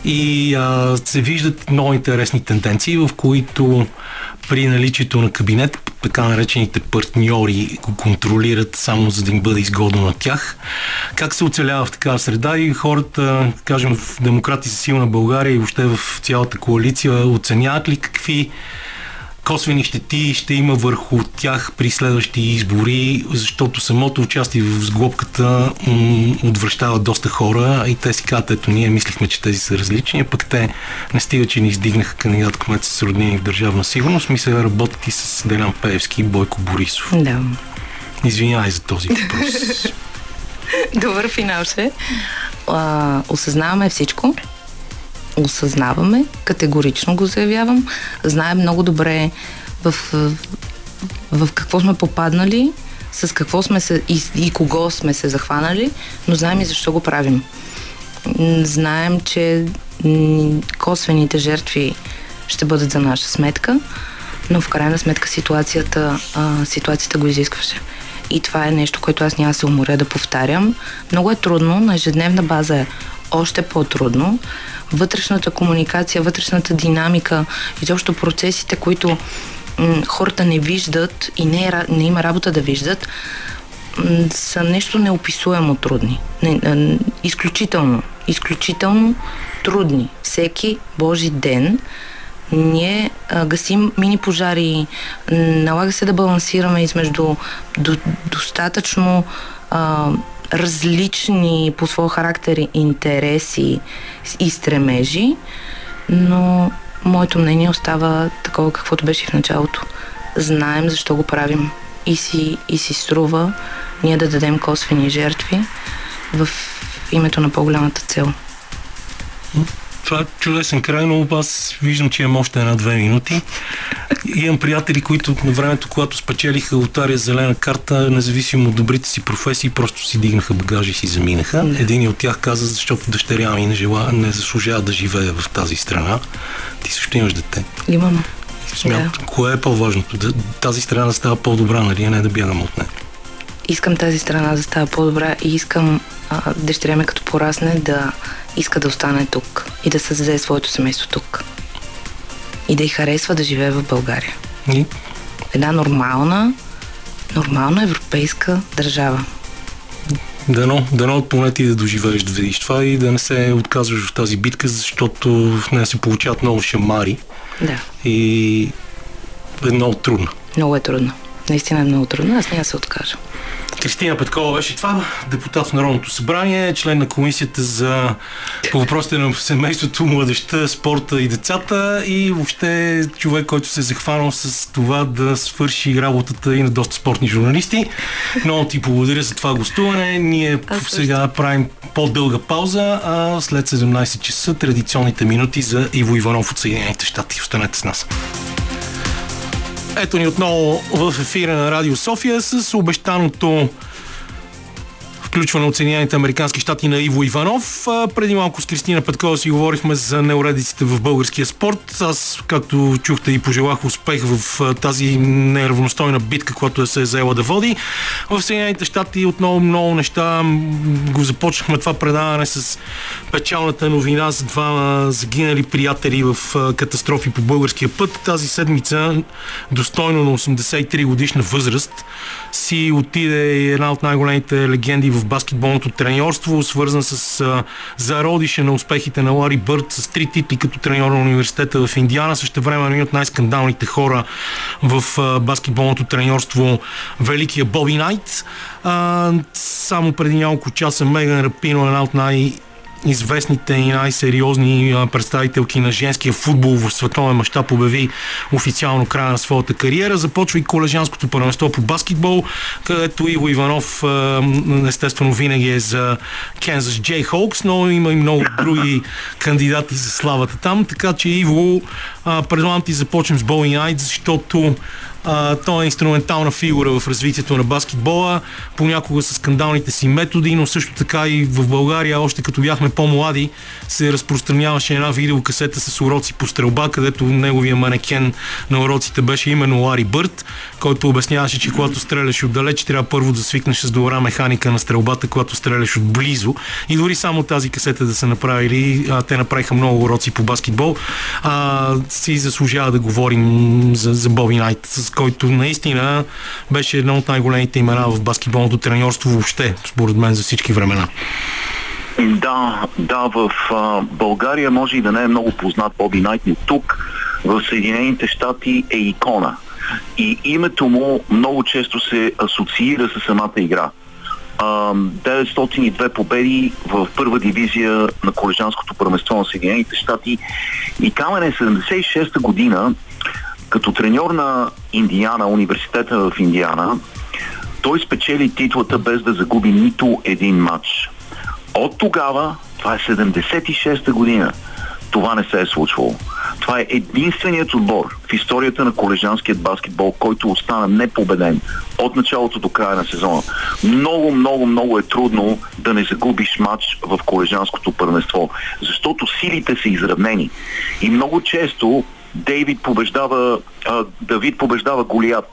и а, се виждат много интересни тенденции, в които при наличието на кабинет така наречените партньори го контролират само за да им бъде изгодно на тях. Как се оцелява в такава среда и хората, кажем, в Демократи за силна България и въобще в цялата коалиция оценяват ли какви косвени щети ще има върху тях при следващи избори, защото самото участие в сглобката м- отвръщава доста хора и те си казват, ето ние мислихме, че тези са различни, пък те не стига, че ни издигнаха кандидат кмет с роднини в държавна сигурност, ми се работят и с Делян Пеевски и Бойко Борисов. Да. Извинявай за този въпрос. Добър финал ще. А, осъзнаваме всичко. Осъзнаваме, категорично го заявявам. Знаем много добре в, в, в какво сме попаднали, с какво сме се и, и кого сме се захванали, но знаем и защо го правим. Знаем, че косвените жертви ще бъдат за наша сметка, но в крайна сметка ситуацията, а, ситуацията го изискваше. И това е нещо, което аз няма се уморя да повтарям. Много е трудно, на ежедневна база е още по-трудно. Вътрешната комуникация, вътрешната динамика, изобщо процесите, които м- хората не виждат и не, е, не има работа да виждат, м, са нещо неописуемо трудни. Не, а, изключително, изключително трудни. Всеки Божи ден ние а, гасим мини пожари, налага се да балансираме измежду до, достатъчно а, различни по своя характер интереси и стремежи, но моето мнение остава такова каквото беше в началото. Знаем защо го правим и си, и си струва ние да дадем косвени жертви в името на по-голямата цел. Това е чудесен край, но аз виждам, че имам още една-две минути. Имам приятели, които на времето, когато спечелиха лотария зелена карта, независимо от добрите си професии, просто си дигнаха багажи и си заминаха. Един от тях каза, защото дъщеря ми не, жела, не заслужава да живее в тази страна. Ти също имаш дете. Имам. Смятам, Да. кое е по-важното? Тази страна да става по-добра, нали, а не да бягам от нея. Искам тази страна да става по-добра и искам а, дъщеря ми като порасне да иска да остане тук и да създаде своето семейство тук. И да й харесва да живее в България. И Една нормална, нормална европейска държава. Дано, дано поне ти да доживееш да видиш това и да не се отказваш в тази битка, защото в нея се получават много шамари Да, и е много трудно. много е трудно. Наистина е много трудно. Аз няма да се откажа. Кристина Петкова беше това, депутат в Народното събрание, член на комисията за по въпросите на семейството, младеща, спорта и децата и въобще човек, който се е захванал с това да свърши работата и на доста спортни журналисти. Много ти благодаря за това гостуване. Ние Аз сега правим по-дълга пауза, а след 17 часа традиционните минути за Иво Иванов от Съединените щати. Останете с нас. Ето ни отново в ефира на Радио София с обещаното включване от Съединените Американски щати на Иво Иванов. Преди малко с Кристина Петкова си говорихме за неуредиците в българския спорт. Аз, както чухте и пожелах успех в тази неравностойна битка, която се е заела да води. В Съединените щати отново много неща. Го започнахме това предаване с печалната новина за два загинали приятели в катастрофи по българския път. Тази седмица, достойно на 83 годишна възраст, си отиде една от най-големите легенди в баскетболното треньорство, свързан с а, зародиша на успехите на Лари Бърт с три титли като треньор на университета в Индиана. Също време един от най-скандалните хора в а, баскетболното треньорство Великия Боби Найт. А, само преди няколко часа Меган Рапино, една от най- известните и най-сериозни представителки на женския футбол в световен мащаб обяви официално края на своята кариера. Започва и колежанското първенство по баскетбол, където Иво Иванов естествено винаги е за Kansas Джей Хоукс, но има и много други кандидати за славата там, така че Иво, предлагам ти започнем с Боуи Найт, защото а, той е инструментална фигура в развитието на баскетбола, понякога с скандалните си методи, но също така и в България, още като бяхме по-млади, се разпространяваше една видеокасета с уроци по стрелба, където неговия манекен на уроците беше именно Лари Бърт, който обясняваше, че когато стреляш отдалеч, трябва първо да свикнеш с добра механика на стрелбата, когато стреляш отблизо. И дори само тази касета да са направили, а, те направиха много уроци по баскетбол. А, си заслужава да говорим за, за Боби Найт, с който наистина беше едно от най-големите имена в баскетболното треньорство въобще, според мен, за всички времена. Да, да, в а, България може и да не е много познат Боби Найт, но тук в Съединените щати е икона. И името му много често се асоциира с самата игра. 902 победи в първа дивизия на колежанското първенство на Съединените щати и Камен е 76-та година като треньор на Индиана, университета в Индиана, той спечели титлата без да загуби нито един матч. От тогава, това е 76-та година, това не се е случвало. Това е единственият отбор в историята на колежанският баскетбол, който остана непобеден от началото до края на сезона. Много, много, много е трудно да не загубиш матч в колежанското първенство, защото силите са изравнени. И много често Дейвид побеждава, а, Давид побеждава Голият.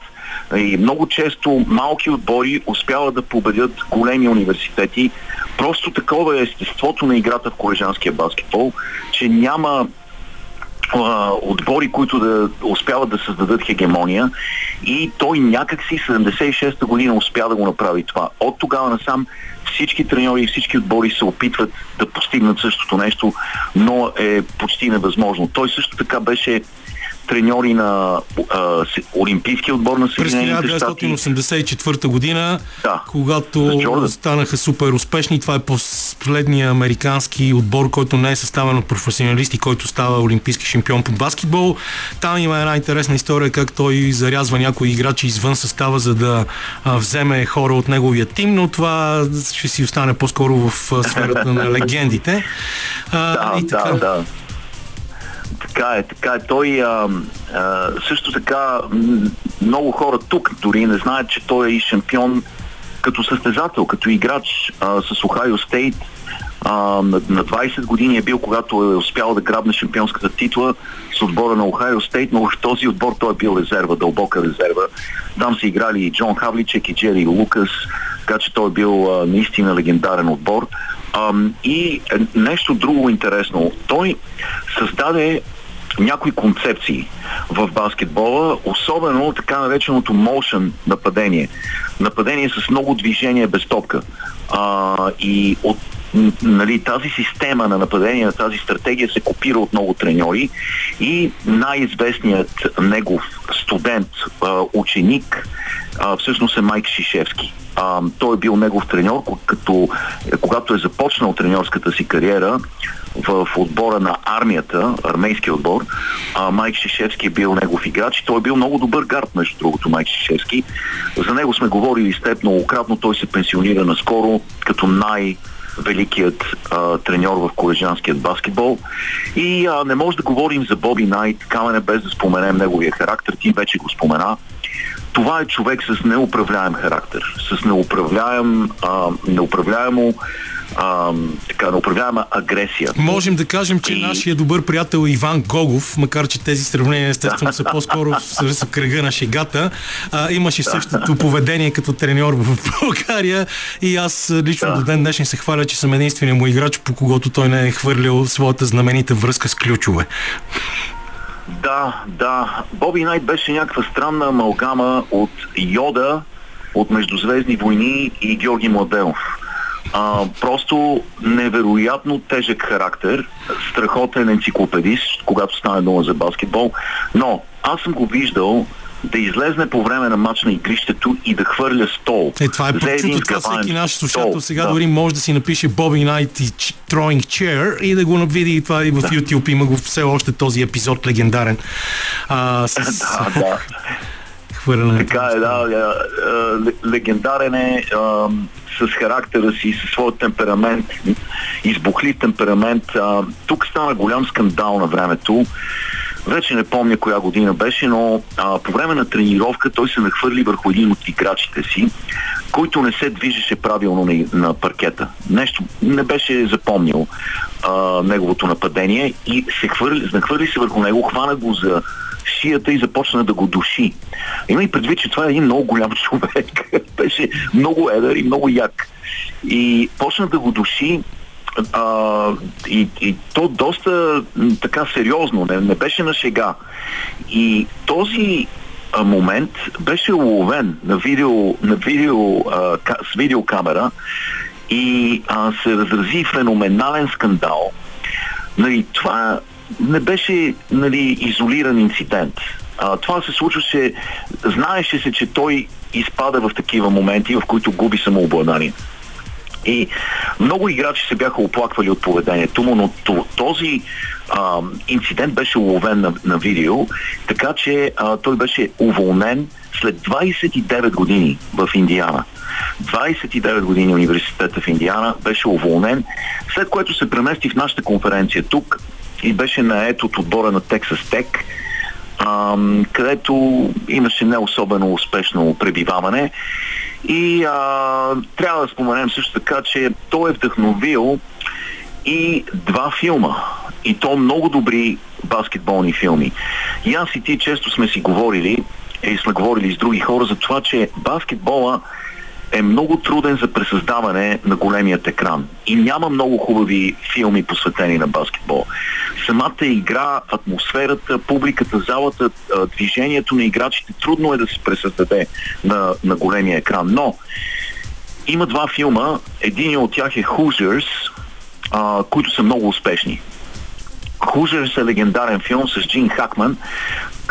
И много често малки отбори успяват да победят големи университети. Просто такова е естеството на играта в колежанския баскетбол, че няма отбори, които да успяват да създадат хегемония и той някакси 76-та година успя да го направи това. От тогава насам всички треньори и всички отбори се опитват да постигнат същото нещо, но е почти невъзможно. Той също така беше треньори на а, Олимпийския отбор на Съединените щати. През 1984 година, да. когато станаха супер успешни. Това е последния американски отбор, който не е съставен от професионалисти, който става олимпийски шампион по баскетбол. Там има една интересна история как той зарязва някои играчи извън състава, за да вземе хора от неговия тим, но това ще си остане по-скоро в сферата на легендите. А, да, и така. да, да. Така е, така е. Той а, а, също така много хора тук дори не знаят, че той е и шампион като състезател, като играч а, с Ohio State. А, на, на 20 години е бил, когато е успял да грабне шампионската титла с отбора на Ohio State, но в този отбор той е бил резерва, дълбока резерва. Там са играли и Джон Хавличек и Джери Лукас, така че той е бил а, наистина легендарен отбор. А, и е, нещо друго интересно. Той създаде някои концепции в баскетбола, особено така нареченото motion нападение. Нападение с много движение без топка. А, и от нали, тази система на нападение, тази стратегия се копира от много треньори и най-известният негов студент, ученик, всъщност е Майк Шишевски. А, той е бил негов треньор, като, когато е започнал треньорската си кариера в отбора на армията, армейски отбор, а, Майк Шишевски е бил негов играч той е бил много добър гард, между другото, Майк Шишевски. За него сме говорили с теб многократно, той се пенсионира наскоро като най- великият а, треньор в колежанският баскетбол. И а, не може да говорим за Боби Найт, камене без да споменем неговия характер. Ти вече го спомена това е човек с неуправляем характер, с неуправляем, а, неуправляемо а, така, неуправляема агресия. Можем да кажем, че и... нашия добър приятел Иван Гогов, макар че тези сравнения естествено са по-скоро в кръга на шегата, а, имаше същото поведение като треньор в България и аз лично да. до ден днешен се хваля, че съм единствения му играч, по когото той не е хвърлял своята знаменита връзка с ключове. Да, да. Боби Найт беше някаква странна амалгама от Йода, от Междузвездни войни и Георги Младенов. А, просто невероятно тежък характер, страхотен енциклопедист, когато стане дума за баскетбол, но аз съм го виждал да излезне по време на матч на игрището и да хвърля стол. Е, това е прочуто, това всеки наш слушател сега да. дори може да си напише Bobby Knight и Throwing Chair и да го види и това и в да. YouTube има го все още този епизод легендарен. А, с... да, да. Хвърляне. Така е, да, да, легендарен е а, с характера си, със своят темперамент, избухлив темперамент. А, тук стана голям скандал на времето вече не помня коя година беше, но а, по време на тренировка той се нахвърли върху един от играчите си, който не се движеше правилно на, на паркета. Нещо не беше запомнил а, неговото нападение и се хвърли, нахвърли се върху него, хвана го за шията и започна да го души. Има и предвид, че това е един много голям човек. беше много едър и много як. И почна да го души а, и, и то доста така сериозно, не, не беше на шега. И този момент беше уловен на видео, на видео а, с видеокамера и а, се разрази феноменален скандал. Нали, това не беше нали, изолиран инцидент. А, това се случваше, знаеше се, че той изпада в такива моменти, в които губи самообладание. И много играчи се бяха оплаквали от поведението му, но този а, инцидент беше уловен на, на видео, така че а, той беше уволнен след 29 години в Индиана. 29 години университета в Индиана беше уволнен, след което се премести в нашата конференция тук и беше наед от отбора на Texas Тек, където имаше не особено успешно пребиваване. И а, трябва да споменем също така, че той е вдъхновил и два филма. И то много добри баскетболни филми. И аз и ти често сме си говорили, и сме говорили с други хора за това, че баскетбола е много труден за пресъздаване на големият екран. И няма много хубави филми посветени на баскетбол. Самата игра, атмосферата, публиката, залата, движението на играчите трудно е да се пресъздаде на, на големия екран. Но има два филма. Един от тях е Hoosiers, а, които са много успешни. Hoosiers е легендарен филм с Джин Хакман,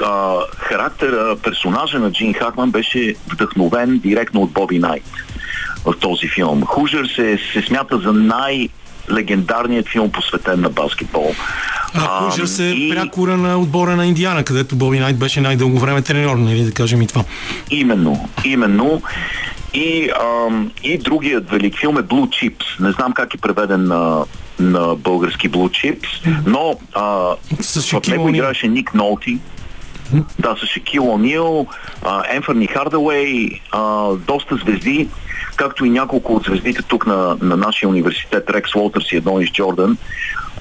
а, характера, персонажа на Джин Хакман беше вдъхновен директно от Боби Найт в този филм. Хужер се, се смята за най- легендарният филм посветен на баскетбол. А, Хужер се и... прякора на отбора на Индиана, където Боби Найт беше най-дълго време треньор, нали да кажем и това. Именно, именно. И, ам, и другият велик филм е Blue Chips. Не знам как е преведен на, на български Blue Chips, но а, в него играеше Ник Нолти, да, с Шекил Онил, Енфърни Хардауей, доста звезди, както и няколко от звездите тук на, на нашия университет, Рекс Уолтърс и Едонис Джордан,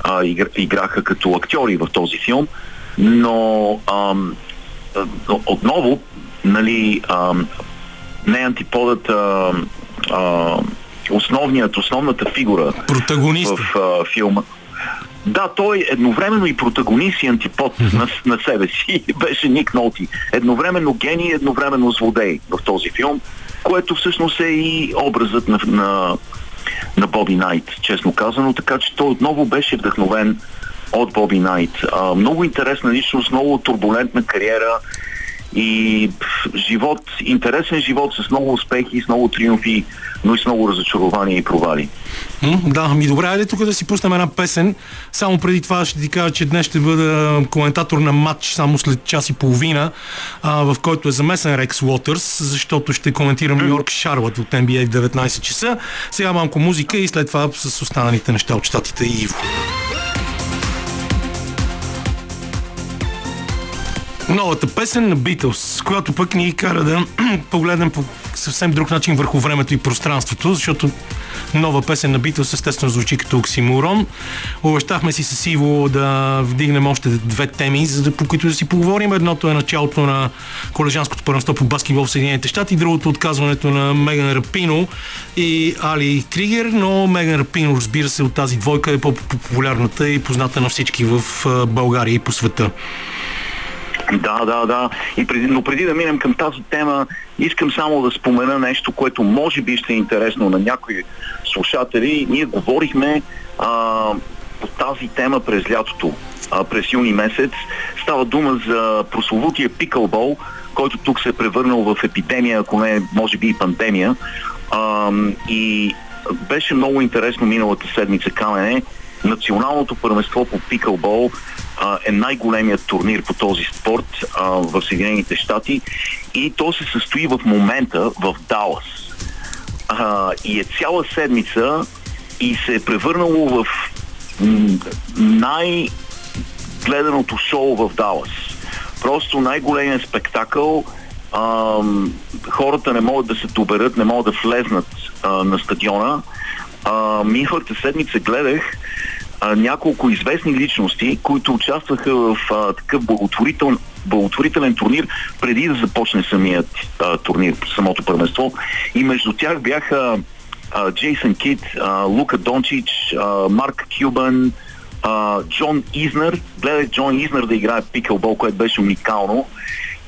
а, играха като актьори в този филм, но ам, отново, нали, ам, не антиподът а, а, основният, основната фигура Протагонист. в а, филма. Да, той едновременно и протагонист и антипод на, на себе си беше Ник Ноти. Едновременно гений, едновременно злодей в този филм, което всъщност е и образът на, на, на Боби Найт, честно казано, така че той отново беше вдъхновен от Боби Найт. А, много интересна личност, много турбулентна кариера и живот, интересен живот с много успехи, с много триумфи, но и с много разочарования и провали. да, ми добре, айде тук да си пуснем една песен. Само преди това ще ти кажа, че днес ще бъда коментатор на матч само след час и половина, а, в който е замесен Рекс Уотърс, защото ще коментирам Йорк Шарлот от NBA в 19 часа. Сега малко музика и след това с останалите неща от щатите и Иво. Новата песен на Beatles, която пък ни кара да погледнем по съвсем друг начин върху времето и пространството, защото нова песен на Beatles естествено звучи като оксимурон. Обещахме си с Иво да вдигнем още две теми, за да, по които да си поговорим. Едното е началото на колежанското първенство по баскетбол в Съединените щати, другото отказването на Меган Рапино и Али Кригер, но Меган Рапино, разбира се, от тази двойка е по-популярната и позната на всички в България и по света. Да, да, да. И преди, но преди да минем към тази тема, искам само да спомена нещо, което може би ще е интересно на някои слушатели. Ние говорихме а, по тази тема през лятото, а, през юни месец. Става дума за прословутия пикълбол, който тук се е превърнал в епидемия, ако не, може би и пандемия. А, и беше много интересно миналата седмица Камене. Националното първенство по пикълбол а, е най-големият турнир по този спорт а, в Съединените щати и то се състои в момента в Далас. А, и е цяла седмица и се е превърнало в най-гледаното шоу в Далас. Просто най-големият спектакъл. А, хората не могат да се доберат, не могат да влезнат а, на стадиона. А, миналата седмица гледах а, няколко известни личности, които участваха в а, такъв благотворител, благотворителен турнир преди да започне самият а, турнир, самото първенство. И между тях бяха а, Джейсън Кит, а, Лука Дончич, а, Марк Кюбан, а, Джон Изнер. Гледах Джон Изнер да играе пикълбол, което беше уникално.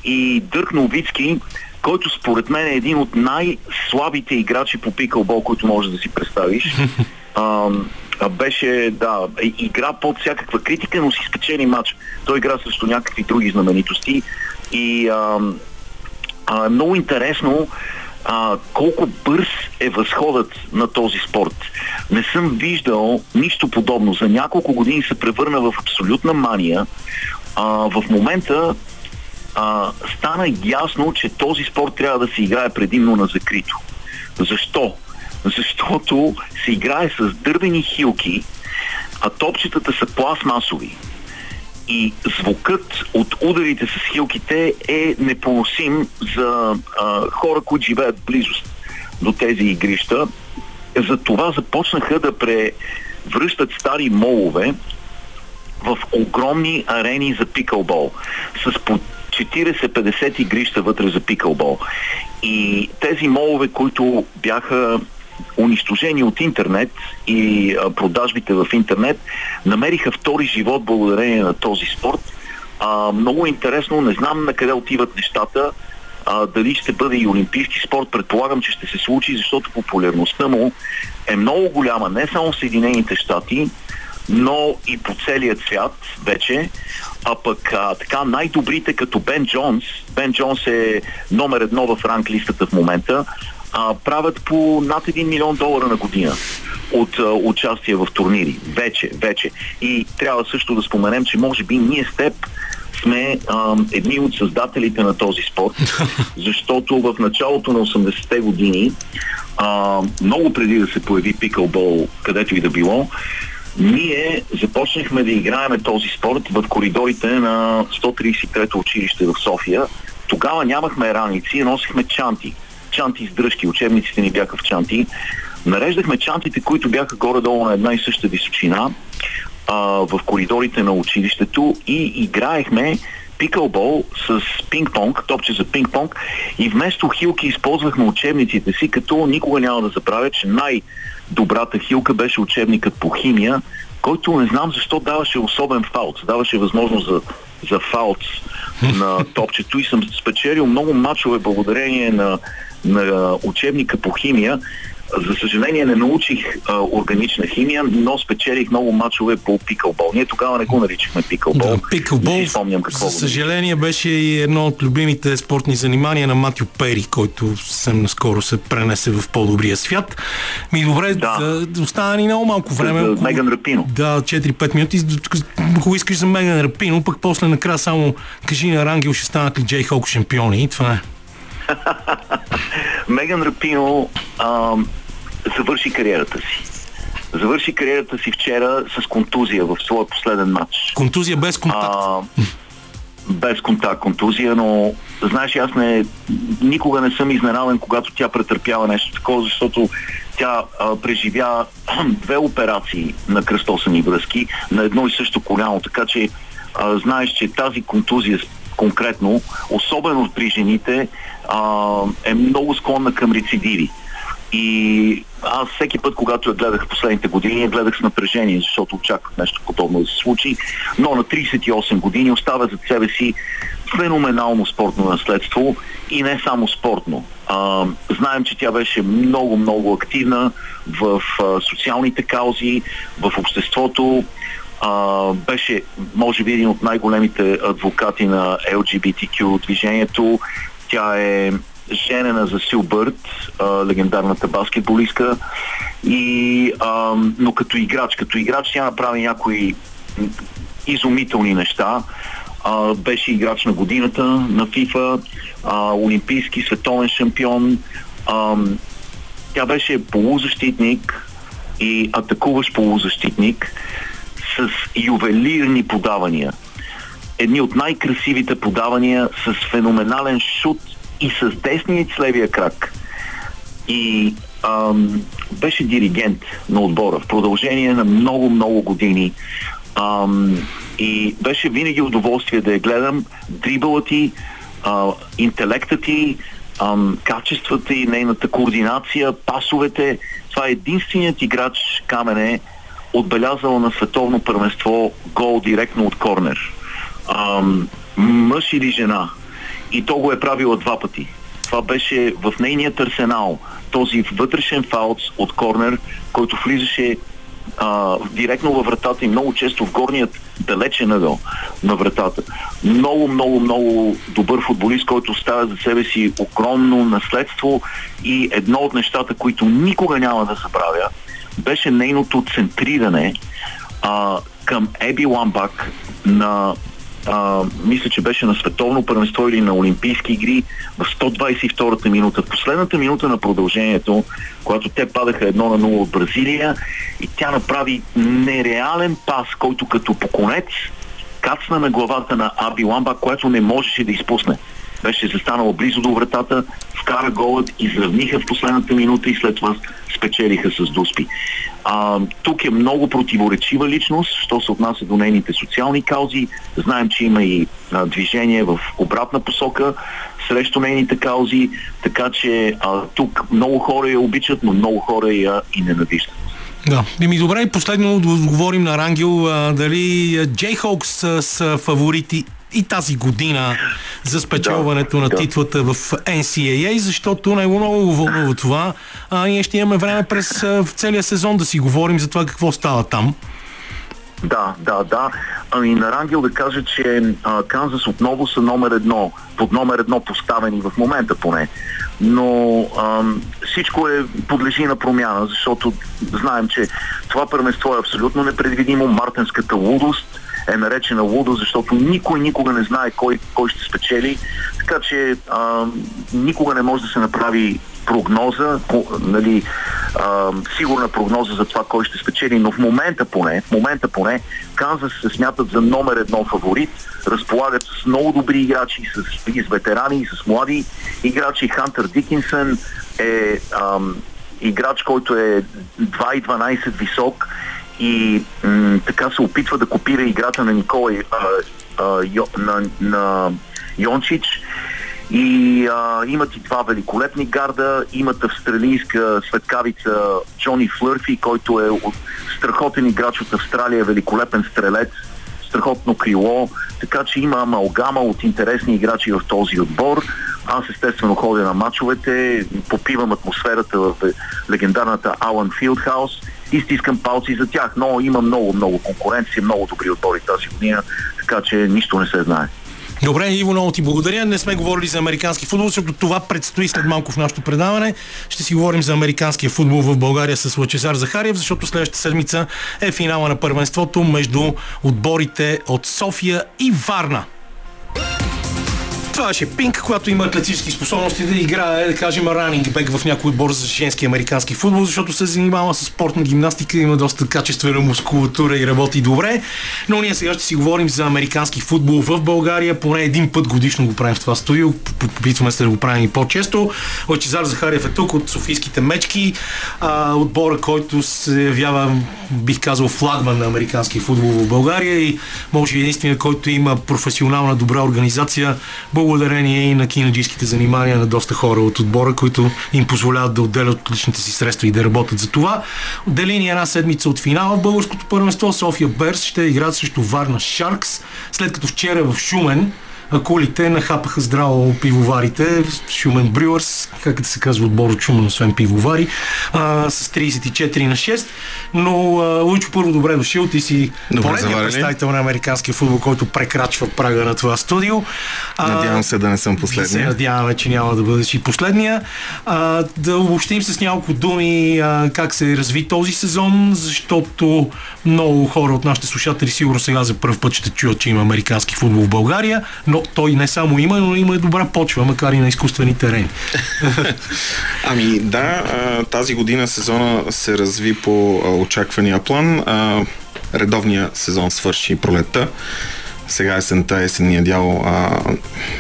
и Дърк Новицки, който според мен е един от най-слабите играчи по пикълбол, който можеш да си представиш. А, беше, да, игра под всякаква критика, но си спечели матч. Той игра срещу някакви други знаменитости и а, а, много интересно а, колко бърз е възходът на този спорт. Не съм виждал нищо подобно. За няколко години се превърна в абсолютна мания. А, в момента а, стана ясно, че този спорт трябва да се играе предимно на закрито. Защо? Защото се играе с дървени хилки, а топчетата са пластмасови и звукът от ударите с хилките е непоносим за а, хора, които живеят близост до тези игрища. Затова започнаха да превръщат стари молове в огромни арени за пикълбол с по 40-50 игрища вътре за пикълбол. И тези молове, които бяха унищожени от интернет и продажбите в интернет, намериха втори живот благодарение на този спорт. А, много интересно, не знам на къде отиват нещата, а, дали ще бъде и олимпийски спорт, предполагам, че ще се случи, защото популярността му е много голяма, не само в Съединените щати, но и по целия свят вече. А пък а, така най-добрите като Бен Джонс, Бен Джонс е номер едно в ранг листата в момента, а, правят по над 1 милион долара на година от а, участие в турнири. Вече, вече. И трябва също да споменем, че може би ние с теб сме а, едни от създателите на този спорт, защото в началото на 80-те години, а, много преди да се появи пикълбол, където и да било, ние започнахме да играеме този спорт в коридорите на 133-то училище в София. Тогава нямахме раници, носихме чанти чанти с дръжки, учебниците ни бяха в чанти. Нареждахме чантите, които бяха горе-долу на една и съща височина а, в коридорите на училището и играехме пикълбол с пинг-понг, топче за пинг-понг и вместо хилки използвахме учебниците си, като никога няма да забравя, че най-добрата хилка беше учебникът по химия, който не знам защо даваше особен фаут, даваше възможност за, за фаут на топчето и съм спечелил много мачове благодарение на на учебника по химия. За съжаление не научих а, органична химия, но спечелих много мачове по пикълбол. Ние тогава не го наричахме пикълбол. Да, пикълбол, за съжаление, беше и едно от любимите спортни занимания на Матю Пери, който съвсем наскоро се пренесе в по-добрия свят. Ми добре, да. да остана ни много малко време. За, за Меган Рапино. Да, 4-5 минути. Ако искаш за Меган Рапино, пък после накрая само кажи на Рангел, ще станат ли Джей Холк шампиони. И това е. Меган Рапино а, завърши кариерата си. Завърши кариерата си вчера с контузия в своя последен матч. Контузия без контакт. А, без контакт контузия, но знаеш, аз не, никога не съм изненадан, когато тя претърпява нещо такова, защото тя а, преживя две операции на кръстосани връзки на едно и също коляно, така че а, знаеш, че тази контузия конкретно, особено при жените, а, е много склонна към рецидиви. И аз всеки път, когато я гледах в последните години, я гледах с напрежение, защото очаквах нещо подобно да се случи. Но на 38 години оставя зад себе си феноменално спортно наследство и не само спортно. А, знаем, че тя беше много, много активна в а, социалните каузи, в обществото а, беше, може би, един от най-големите адвокати на LGBTQ движението. Тя е женена за Сил Бърт, легендарната баскетболистка. И, а, но като играч, като играч тя направи някои изумителни неща. А, беше играч на годината на ФИФА, а, олимпийски световен шампион. А, тя беше полузащитник и атакуващ полузащитник с ювелирни подавания. Едни от най-красивите подавания с феноменален шут и с десния и с левия крак. И ам, беше диригент на отбора в продължение на много-много години. Ам, и беше винаги удоволствие да я гледам. Дрибълът ти, а, интелектът ти, ам, качествата и нейната координация, пасовете. Това е единственият играч Камене, отбелязала на световно първенство гол директно от корнер. Ам, мъж или жена. и то го е правила два пъти. Това беше в нейният арсенал. Този вътрешен фаут от корнер, който влизаше а, директно във вратата и много често в горният далечен ъгъл на вратата. Много, много, много добър футболист, който оставя за себе си огромно наследство и едно от нещата, които никога няма да забравя, беше нейното центриране а, към Еби Ламбак на а, мисля, че беше на световно първенство или на Олимпийски игри в 122-та минута. В последната минута на продължението, когато те падаха едно на 0 от Бразилия и тя направи нереален пас, който като поконец кацна на главата на Аби Ламба, което не можеше да изпусне. Беше застанала близо до вратата, вкара голът, изравниха в последната минута и след това спечелиха с Дуспи. А, тук е много противоречива личност, що се отнася до нейните социални каузи. Знаем, че има и а, движение в обратна посока срещу нейните каузи, така че а, тук много хора я обичат, но много хора я и ненавиждат. Да. ми добре, и последно говорим на Рангел, а, дали Джей Хоукс са фаворити и тази година за спечелването да, на да. титлата в NCAA, защото него много вълнува това. А ние ще имаме време през в целия сезон да си говорим за това какво става там. Да, да, да. Ами на Рангел да кажа, че а, Канзас отново са номер едно, под номер едно поставени в момента поне. Но а, всичко е подлежи на промяна, защото знаем, че това първенство е абсолютно непредвидимо. Мартенската лудост е наречена лудо, защото никой никога не знае кой, кой ще спечели. Така че а, никога не може да се направи прогноза, нали, а, сигурна прогноза за това кой ще спечели, но в момента поне, в момента поне, Канзас се смятат за номер едно фаворит, разполагат с много добри играчи, с, и с ветерани, и с млади играчи. Хантер Дикинсън е ам, играч, който е 2,12 висок и м- така се опитва да копира играта на Николай а, а, йо, на, на Йончич. И а, имат и два великолепни гарда, имат австралийска светкавица Джони Флърфи, който е от, страхотен играч от Австралия, великолепен стрелец, страхотно крило, така че има амалгама от интересни играчи в този отбор. Аз естествено ходя на мачовете, попивам атмосферата в легендарната Алан Филдхаус и стискам палци за тях. Но има много, много конкуренция, много добри отбори тази година, така че нищо не се знае. Добре, Иво, много ти благодаря. Не сме говорили за американски футбол, защото това предстои след малко в нашото предаване. Ще си говорим за американския футбол в България с Лачезар Захариев, защото следващата седмица е финала на първенството между отборите от София и Варна. Това беше Пинк, когато има атлетически способности да играе, да кажем, ранинг бек в някой отбор за женски американски футбол, защото се занимава с спортна гимнастика, има доста качествена мускулатура и работи добре. Но ние сега ще си говорим за американски футбол в България. Поне един път годишно го правим в това студио. Опитваме се да го правим и по-често. Лачезар Захарев е тук от Софийските мечки. А, отбора, който се явява, бих казал, флагман на американски футбол в България и може би единствения, който има професионална добра организация благодарение и на кинаджийските занимания на доста хора от отбора, които им позволяват да отделят личните си средства и да работят за това. Отделени една седмица от финала в българското първенство София Берс ще играят срещу Варна Шаркс, след като вчера в Шумен колите нахапаха здраво пивоварите. Шумен Брюърс, как да се казва отбор от Шумен, освен пивовари, а, с 34 на 6. Но а, Лучо първо добре дошъл. Ти си поредният представител на американския футбол, който прекрачва прага на това студио. А, надявам се да не съм последния. Да се надяваме, че няма да бъдеш и последния. А, да обобщим с няколко думи а, как се разви този сезон, защото много хора от нашите слушатели сигурно сега за първ път ще чуят, че има американски футбол в България, но той не само има, но има и добра почва, макар и на изкуствени терени. ами да, тази година сезона се разви по очаквания план. Редовния сезон свърши пролетта. Сега есента, есенния дял а,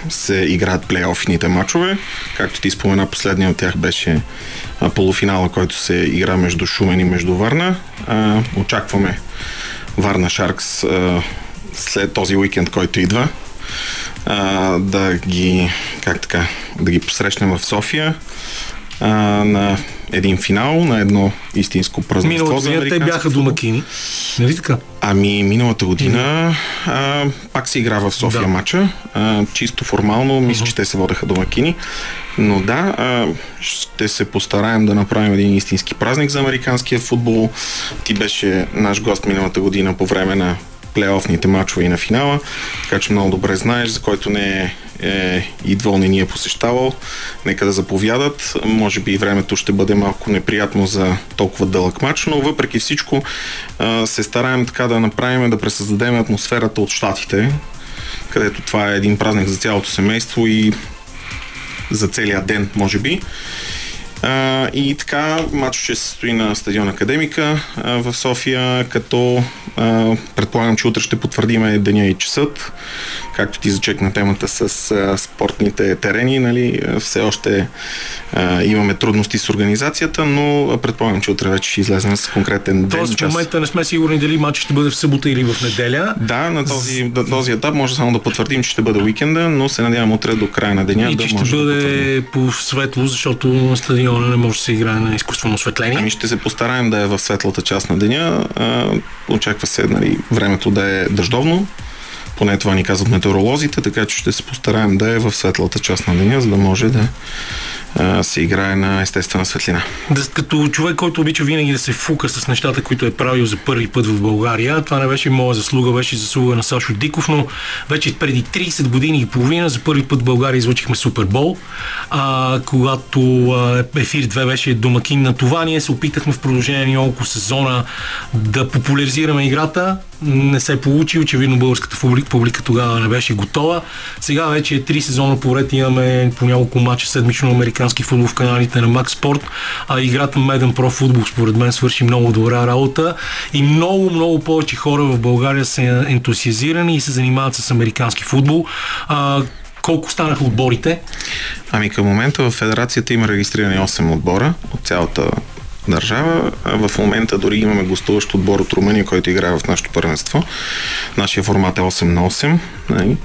се играят плейофните матчове. Както ти спомена, последният от тях беше а, полуфинала, който се игра между Шумен и между Варна. А, очакваме Варна Шаркс а, след този уикенд, който идва а, да ги, как така, да ги посрещнем в София а, на един финал на едно истинско празненство Миналата година те бяха домакини. Нали така? Ами, миналата година а, пак се игра в София Да. матча. А, чисто формално, мисля, че те се водеха домакини. Но да, а, ще се постараем да направим един истински празник за американския футбол. Ти беше наш гост миналата година по време на плейофните матчове и на финала, така че много добре знаеш, за който не е, е идвал, не ни е посещавал. Нека да заповядат. Може би времето ще бъде малко неприятно за толкова дълъг матч, но въпреки всичко се стараем така да направим, да пресъздадем атмосферата от щатите, където това е един празник за цялото семейство и за целия ден, може би. А, и така, матч ще се състои на стадион Академика а, в София, като а, предполагам, че утре ще потвърдиме деня и часът. Както ти зачекна темата с а, спортните терени, нали, все още а, имаме трудности с организацията, но предполагам, че утре вече ще излезем с конкретен ден. Тоест в момента не сме сигурни дали матч ще бъде в събота или в неделя. Да, на този, на този етап може само да потвърдим, че ще бъде уикенда, но се надявам утре до края на деня и да че ще може да потвърдим. бъде по светло, защото на стадиона не може да се играе на изкуствено осветление. Ами ще се постараем да е в светлата част на деня. Очаква се нали, времето да е дъждовно. Поне това ни казват метеоролозите, така че ще се постараем да е в светлата част на деня, за да може да се играе на естествена светлина. Да, като човек, който обича винаги да се фука с нещата, които е правил за първи път в България, това не беше моя заслуга, беше заслуга на Сашо Диков, но вече преди 30 години и половина за първи път в България излъчихме Супербол, а, когато а, Ефир 2 беше домакин на това, ние се опитахме в продължение на няколко сезона да популяризираме играта. Не се получи, очевидно българската публика, тогава не беше готова. Сега вече три сезона поред имаме по няколко мача седмично американски футбол в каналите на Max Sport, а играта Меден Про футбол според мен свърши много добра работа и много, много повече хора в България са ентусиазирани и се занимават с американски футбол. А, колко станаха отборите? Ами към момента в федерацията има регистрирани 8 отбора от цялата държава. В момента дори имаме гостуващ отбор от Румъния, който играе в нашето първенство. Нашия формат е 8 на 8. Нали?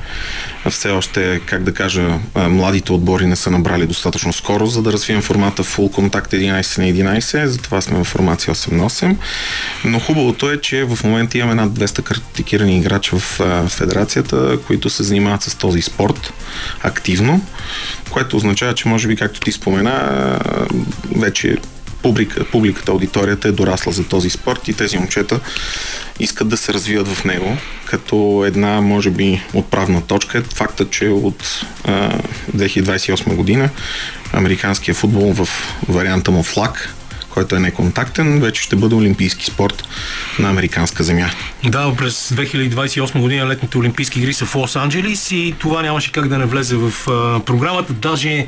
Все още, как да кажа, младите отбори не са набрали достатъчно скоро, за да развием формата Full Contact 11 на 11, затова сме в формация 8 на 8. Но хубавото е, че в момента имаме над 200 картикирани играчи в федерацията, които се занимават с този спорт активно, което означава, че може би, както ти спомена, вече публика, публиката, аудиторията е дорасла за този спорт и тези момчета искат да се развиват в него, като една, може би, отправна точка. Е факта, че от а, 2028 година американския футбол в варианта му флаг, който е неконтактен, вече ще бъде олимпийски спорт на американска земя. Да, през 2028 година летните олимпийски игри са в Лос-Анджелис и това нямаше как да не влезе в а, програмата. Даже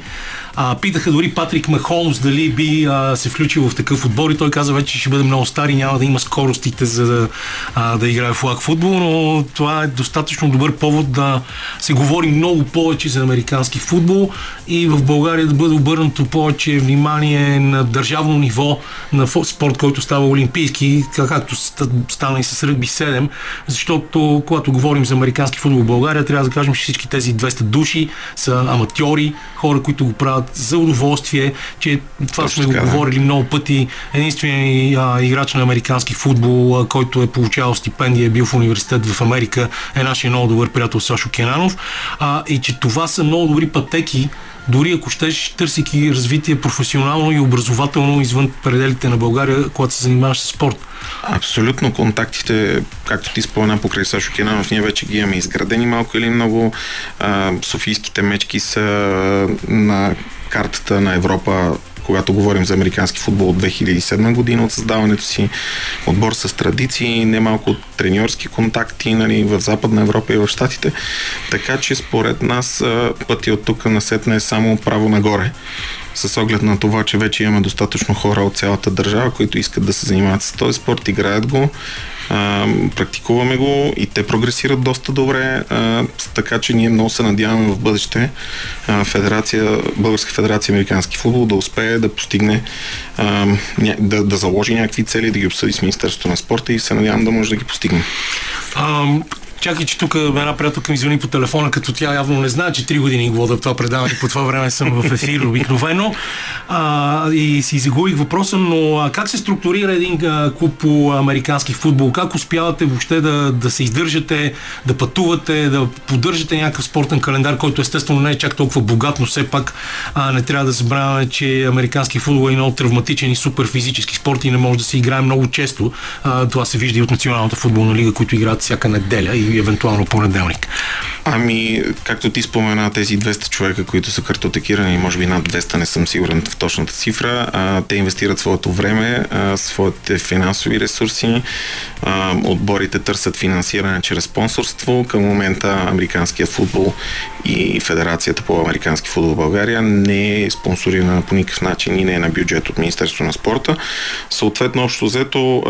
а, питаха дори Патрик Махолмс дали би а, се включил в такъв отбор и той каза вече, че ще бъде много стар и няма да има скоростите за да, а, да играе флаг футбол, но това е достатъчно добър повод да се говори много повече за американски футбол и в България да бъде обърнато повече внимание на държавно ниво на спорт, който става олимпийски, как- както ста- стана и с ръгби 7, защото когато говорим за американски футбол в България, трябва да кажем, че всички тези 200 души са аматьори, хора, които го правят за удоволствие, че това Точно сме го така, да. говорили много пъти. Единственият играч на американски футбол, а, който е получавал стипендия, е бил в университет в Америка, е нашия много добър приятел Сашо Кенанов. А, и че това са много добри пътеки, дори ако щеш, търсики развитие професионално и образователно извън пределите на България, когато се занимаваш с спорт. Абсолютно контактите, както ти спомена покрай Сашо Кенанов, ние вече ги имаме изградени малко или много. А, Софийските мечки са на картата на Европа когато говорим за американски футбол от 2007 година от създаването си, отбор с традиции, немалко треньорски контакти нали, в Западна Европа и в Штатите. Така че според нас пътя от тук насетне е само право нагоре с оглед на това, че вече имаме достатъчно хора от цялата държава, които искат да се занимават с този спорт, играят го, практикуваме го и те прогресират доста добре, така че ние много се надяваме в бъдеще федерация, Българска федерация Американски футбол да успее да постигне, да, да заложи някакви цели, да ги обсъди с Министерството на спорта и се надявам да може да ги постигне. Чакай, че тук една приятелка ми звъни по телефона, като тя явно не знае, че три години вода това предаване. По това време съм в ефир обикновено. А, и си загубих въпроса, но а, как се структурира един а, клуб по американски футбол? Как успявате въобще да, да се издържате, да пътувате, да поддържате някакъв спортен календар, който естествено не е чак толкова богат, но все пак а, не трябва да забравяме, че американски футбол е много травматичен и супер физически спорт и не може да се играе много често. А, това се вижда и от Националната футболна лига, които играят всяка неделя и евентуално понеделник. Ами, както ти спомена, тези 200 човека, които са картотекирани, може би над 200, не съм сигурен в точната цифра, а, те инвестират своето време, а, своите финансови ресурси, а, отборите търсят финансиране чрез спонсорство. Към момента американския футбол и Федерацията по американски футбол в България не е спонсорирана по никакъв начин и не е на бюджет от Министерство на спорта. Съответно, общо взето,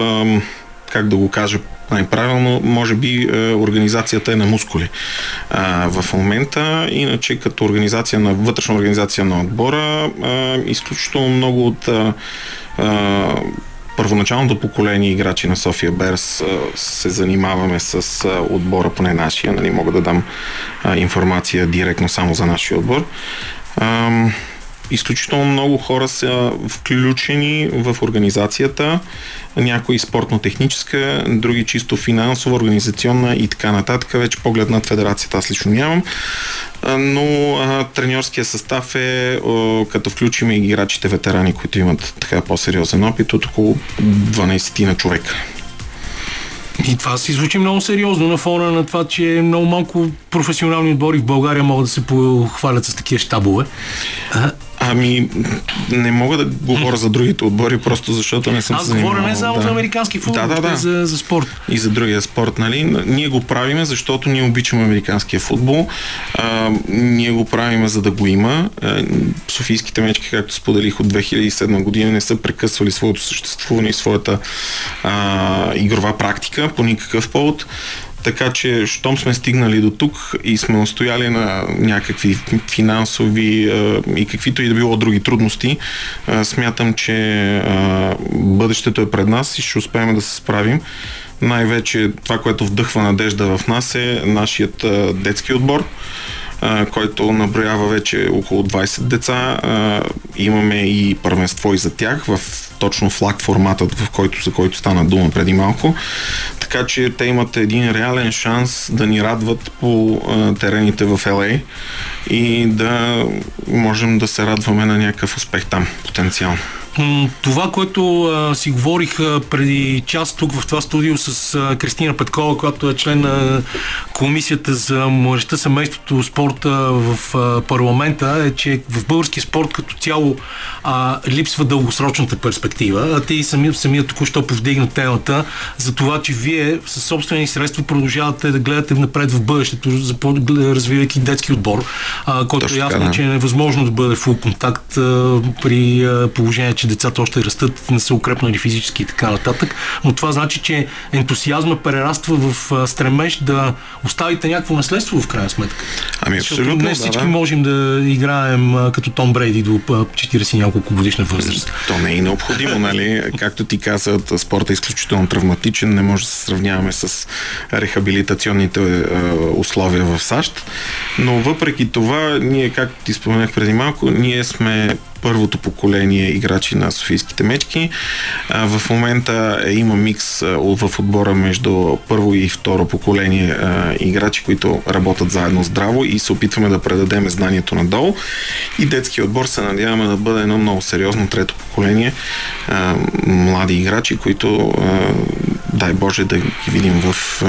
как да го кажа най-правилно, може би е, организацията е на мускули. А, в момента, иначе като организация на вътрешна организация на отбора, а, изключително много от а, първоначалното поколение играчи на София Берс се занимаваме с отбора, поне нашия, нали, мога да дам информация директно само за нашия отбор. Изключително много хора са включени в организацията, някои спортно-техническа, други чисто финансова, организационна и така нататък. Вече поглед над федерацията аз лично нямам. Но а, треньорския състав е, като включим и играчите ветерани, които имат така по-сериозен опит, от около 12 на човека. И това си звучи много сериозно на фона на това, че много малко професионални отбори в България могат да се похвалят с такива щабове. Ами, не мога да говоря за другите отбори, просто защото не съм Аз се говоря не само да. за американски футбол, да, да, да. За, за спорт. И за другия спорт, нали? Ние го правиме, защото ние обичаме американския футбол. А, ние го правиме, за да го има. А, Софийските мечки, както споделих от 2007 година, не са прекъсвали своето съществуване и своята а, игрова практика по никакъв повод. Така че, щом сме стигнали до тук и сме устояли на някакви финансови а, и каквито и да било други трудности, а, смятам, че а, бъдещето е пред нас и ще успеем да се справим. Най-вече това, което вдъхва надежда в нас е нашият а, детски отбор който наброява вече около 20 деца. Имаме и първенство и за тях в точно флаг форматът, в който, за който стана дума преди малко. Така че те имат един реален шанс да ни радват по терените в LA и да можем да се радваме на някакъв успех там потенциално. Това, което а, си говорих а, преди час тук в това студио с а, Кристина Петкова, която е член на Комисията за младеща, семейството, спорта в а, парламента, е, че в българския спорт като цяло а, липсва дългосрочната перспектива. А ти самия, самия току-що повдигна темата за това, че вие със собствени средства продължавате да гледате напред в бъдещето, развивайки детски отбор, а, който Точно, е ясно, да. че е невъзможно да бъде фул контакт а, при а, положение, че децата още растат, не са укрепнали физически и така нататък. Но това значи, че ентусиазма прераства в стремеж да оставите някакво наследство в крайна сметка. Ами абсолютно. Днес всички да, да. можем да играем като Том Брейди до 40 няколко годишна възраст. То не е необходимо, нали? Както ти каза, спорта е изключително травматичен, не може да се сравняваме с рехабилитационните условия в САЩ. Но въпреки това, ние, както ти споменах преди малко, ние сме първото поколение играчи на Софийските мечки. В момента е, има микс в отбора между първо и второ поколение играчи, които работят заедно здраво и се опитваме да предадем знанието надолу. И детския отбор се надяваме да бъде едно много сериозно трето поколение млади играчи, които дай Боже да ги видим в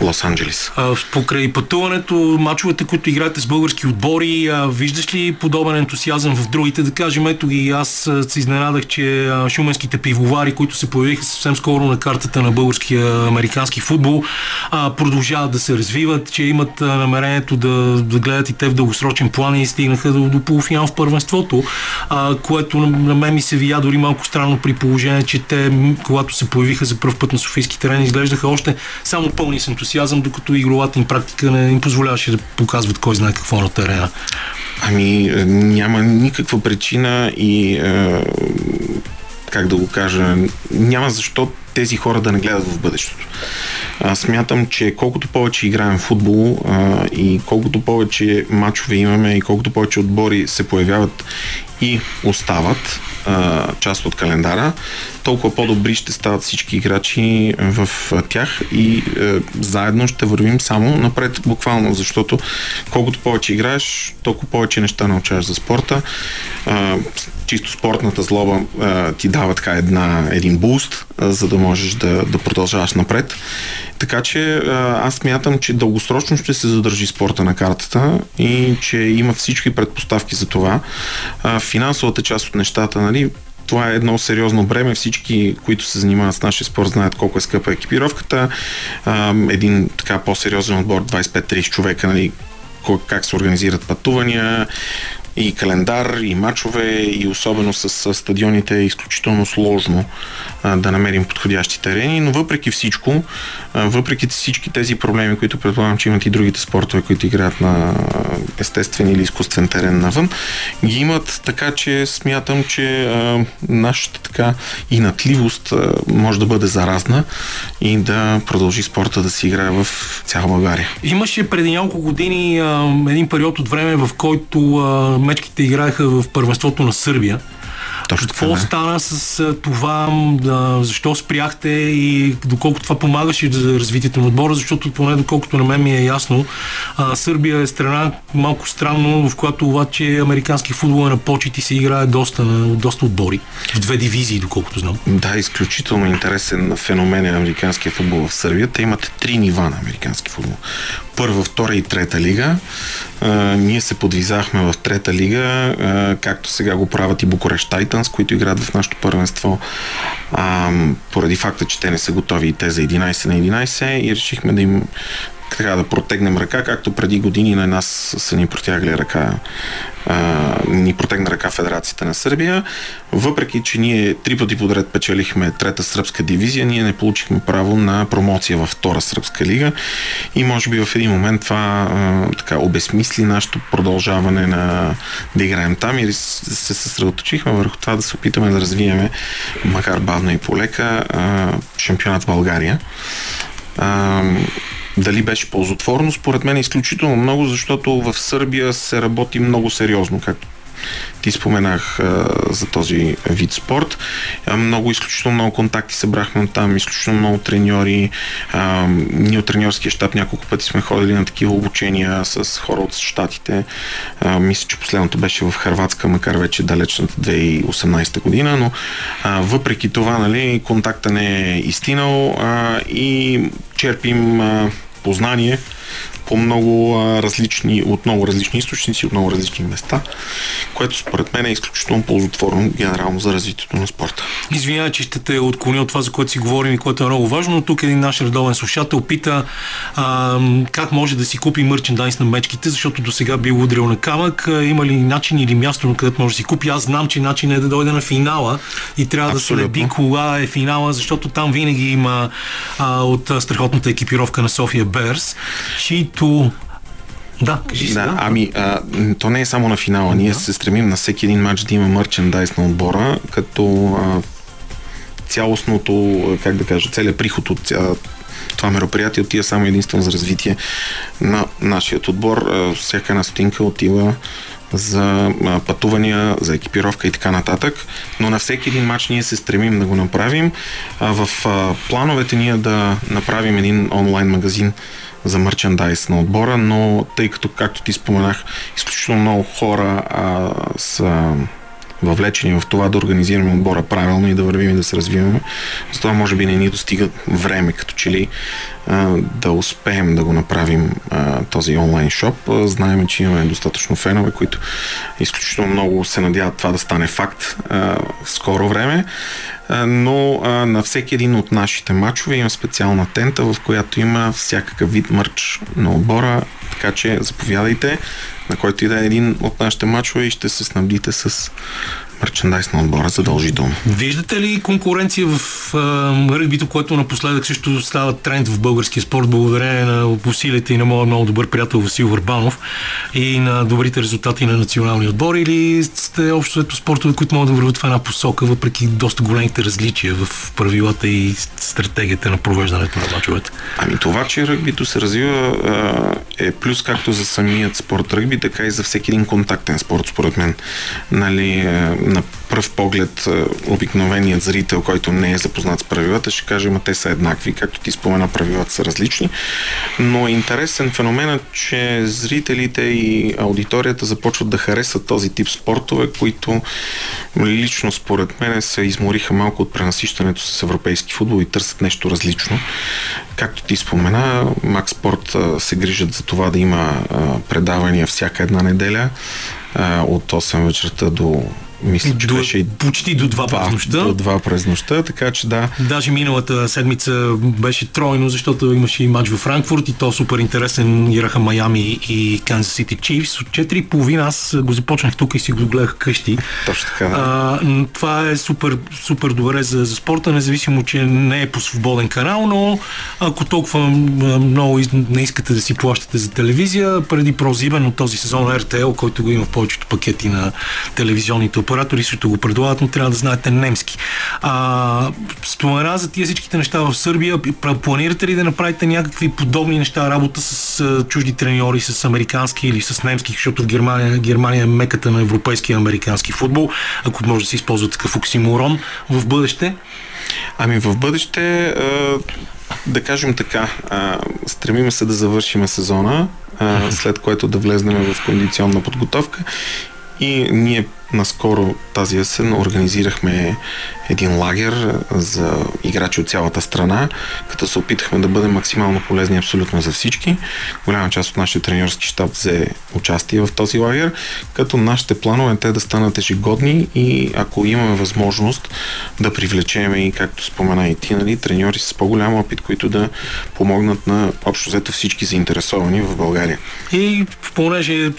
Лос-Анджелис. Покрай пътуването, мачовете, които играете с български отбори, а, виждаш ли подобен ентусиазъм в другите? Да кажем, ето ги, аз се изненадах, че шуменските пивовари, които се появиха съвсем скоро на картата на българския американски футбол, а, продължават да се развиват, че имат намерението да, да гледат и те в дългосрочен план и стигнаха до, до полуфинал в първенството, а, което на, на мен ми се вия дори малко странно при положение, че те, когато се появиха за първ път на Софийски олимпийски терени изглеждаха още само пълни с ентусиазъм, докато игровата им практика не им позволяваше да показват кой знае какво на терена. Ами няма никаква причина и е, как да го кажа, няма защо тези хора да не гледат в бъдещето. Смятам, че колкото повече играем в футбол и колкото повече матчове имаме и колкото повече отбори се появяват и остават част от календара, толкова по-добри ще стават всички играчи в тях и заедно ще вървим само напред, буквално, защото колкото повече играеш, толкова повече неща научаваш за спорта. Чисто спортната злоба ти дава така една, един буст, за да можеш да, да продължаваш напред. Така че аз мятам, че дългосрочно ще се задържи спорта на картата и че има всички предпоставки за това. Финансовата част от нещата, нали, това е едно сериозно бреме. Всички, които се занимават с нашия спорт, знаят колко е скъпа екипировката. Един така по-сериозен отбор, 25-30 човека, нали, как се организират пътувания, и календар, и мачове, и особено с стадионите е изключително сложно да намерим подходящи терени, но въпреки всичко, въпреки всички тези проблеми, които предполагам, че имат и другите спортове, които играят на естествен или изкуствен терен навън, ги имат така, че смятам, че нашата така инатливост може да бъде заразна и да продължи спорта да се играе в цяла България. Имаше преди няколко години един период от време, в който мечките играеха в първенството на Сърбия. Точно Какво така, стана с това? Защо спряхте и доколко това помагаше за развитието на отбора? Защото поне доколкото на мен ми е ясно, Сърбия е страна малко странно, в която обаче американски футбол е на почет и се играе доста, на, доста отбори. В две дивизии, доколкото знам. Да, изключително интересен феномен е американския футбол в Сърбия. Те имат три нива на американски футбол. Първа, втора и трета лига. А, ние се подвизахме в трета лига, а, както сега го правят и Букурещ Тайтънс, които играят в нашото първенство. А, поради факта, че те не са готови и те за 11 на 11 и решихме да им така да протегнем ръка, както преди години на нас са ни протягали ръка, а, ни протегна ръка Федерацията на Сърбия. Въпреки, че ние три пъти подред печелихме трета сръбска дивизия, ние не получихме право на промоция във втора сръбска лига и може би в един момент това а, така обесмисли нашето продължаване на да играем там и се съсредоточихме върху това да се опитаме да развиеме, макар бавно и полека, а, шампионат в България. Дали беше ползотворно? Според мен е изключително много, защото в Сърбия се работи много сериозно, както ти споменах а, за този вид спорт. А, много, изключително много контакти събрахме там, изключително много треньори. А, ние от треньорския щаб няколко пъти сме ходили на такива обучения с хора от щатите. А, мисля, че последното беше в Харватска, макар вече далечната 2018 година, но а, въпреки това, нали, контакта не е изтинал а, и черпим а, познание по много различни, от много различни източници, от много различни места, което според мен е изключително ползотворно генерално за развитието на спорта. Извинявай, че ще те отклоня от това, за което си говорим и което е много важно, но тук един наш редовен слушател пита а, как може да си купи мърчендайз на мечките, защото до сега бил удрил на камък. Има ли начин или място, на където може да си купи? Аз знам, че начин е да дойде на финала и трябва Абсолютно. да следи кога е финала, защото там винаги има а, от страхотната екипировка на София Берс, чието да, кажи да, да. Ами, а, то не е само на финала. Ние да. се стремим на всеки един матч да има мерчендайз на отбора, като а, цялостното, как да кажа, целият приход от ця, това мероприятие отива само единствено за развитие на нашия отбор. Всяка една стотинка отива за пътувания, за екипировка и така нататък. Но на всеки един матч ние се стремим да го направим. В плановете ние да направим един онлайн магазин за мерчендайз на отбора, но тъй като, както ти споменах, изключително много хора а, са въвлечени в това да организираме отбора правилно и да вървим и да се развиваме. Затова може би не ни достига време, като че ли да успеем да го направим този онлайн шоп. Знаем, че имаме достатъчно фенове, които изключително много се надяват това да стане факт в скоро време но на всеки един от нашите матчове има специална тента, в която има всякакъв вид мърч на отбора, така че заповядайте на който и да е един от нашите матчове и ще се снабдите с мерчендайз на отбора задължително. Виждате ли конкуренция в а, ръгбито, което напоследък също става тренд в българския спорт, благодарение на усилията и на моят много добър приятел Васил Върбанов и на добрите резултати на националния отбор или сте общо ето спортове, които могат да върват в една посока, въпреки доста големите различия в правилата и стратегията на провеждането на мачовете? Ами това, че ръгбито се развива е плюс както за самият спорт ръгби, така и за всеки един контактен спорт, според мен. Нали, на пръв поглед обикновеният зрител, който не е запознат с правилата, ще каже, ма те са еднакви, както ти спомена, правилата са различни. Но е интересен феноменът, че зрителите и аудиторията започват да харесват този тип спортове, които лично според мен се измориха малко от пренасищането с европейски футбол и търсят нещо различно. Както ти спомена, Макс Спорт се грижат за това да има предавания всяка една неделя от 8 вечерта до мисля, че до, беше почти до два през нощта. До два през нощта, така че да. Даже миналата седмица беше тройно, защото имаше и матч в Франкфурт и то супер интересен. Ираха Майами и Канзас Сити Чифс. От 4.30 аз го започнах тук и си го гледах къщи. Точно така, да. А, това е супер, супер добре за, за спорта, независимо, че не е по свободен канал, но ако толкова много не искате да си плащате за телевизия, преди прозибен от този сезон RTL, който го има в повечето пакети на телевизионните оператори също го предлагат, но трябва да знаете немски. А, спомена за тия всичките неща в Сърбия. Планирате ли да направите някакви подобни неща, работа с а, чужди треньори, с американски или с немски, защото в Германия, Германия е меката на европейски и американски футбол, ако може да се използва такъв оксиморон в бъдеще? Ами в бъдеще, да кажем така, стремиме се да завършим сезона, след което да влезнем в кондиционна подготовка и ние наскоро тази есен организирахме един лагер за играчи от цялата страна, като се опитахме да бъдем максимално полезни абсолютно за всички. Голяма част от нашия треньорски щаб взе участие в този лагер, като нашите планове те да станат ежегодни и ако имаме възможност да привлечеме и както спомена и ти, нали, треньори с по-голям опит, които да помогнат на общо взето всички заинтересовани в България. И понеже е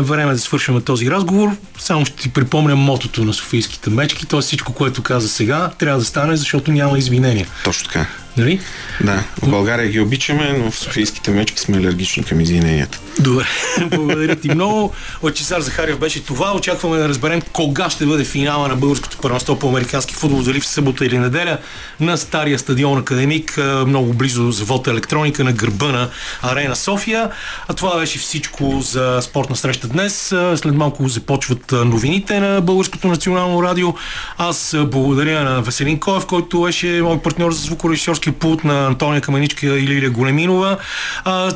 време да свършим този разговор, само ще ти припомня мотото на Софийските мечки, т.е. всичко, което каза сега, трябва да стане, защото няма извинения. Точно така. Нали? Да, в България ги обичаме, но в Софийските мечки сме алергични към извиненията. Добре, благодаря ти много. Лачезар Захарев беше това. Очакваме да разберем кога ще бъде финала на българското първенство по американски футбол, дали в събота или неделя на стария стадион Академик, много близо за Вота електроника на гърба на Арена София. А това беше всичко за спортна среща днес. След малко започват новините на Българското национално радио. Аз благодаря на Веселин Коев, който беше мой партньор за звукорежисьорски пулт на Антония Каменичка и Лилия Големинова,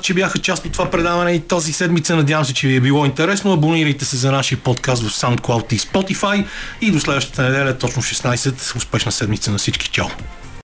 че бяха част от това предаване и тази седмица. Надявам се, че ви е било интересно. Абонирайте се за нашия подкаст в SoundCloud и Spotify и до следващата неделя, точно 16. Успешна седмица на всички. Чао!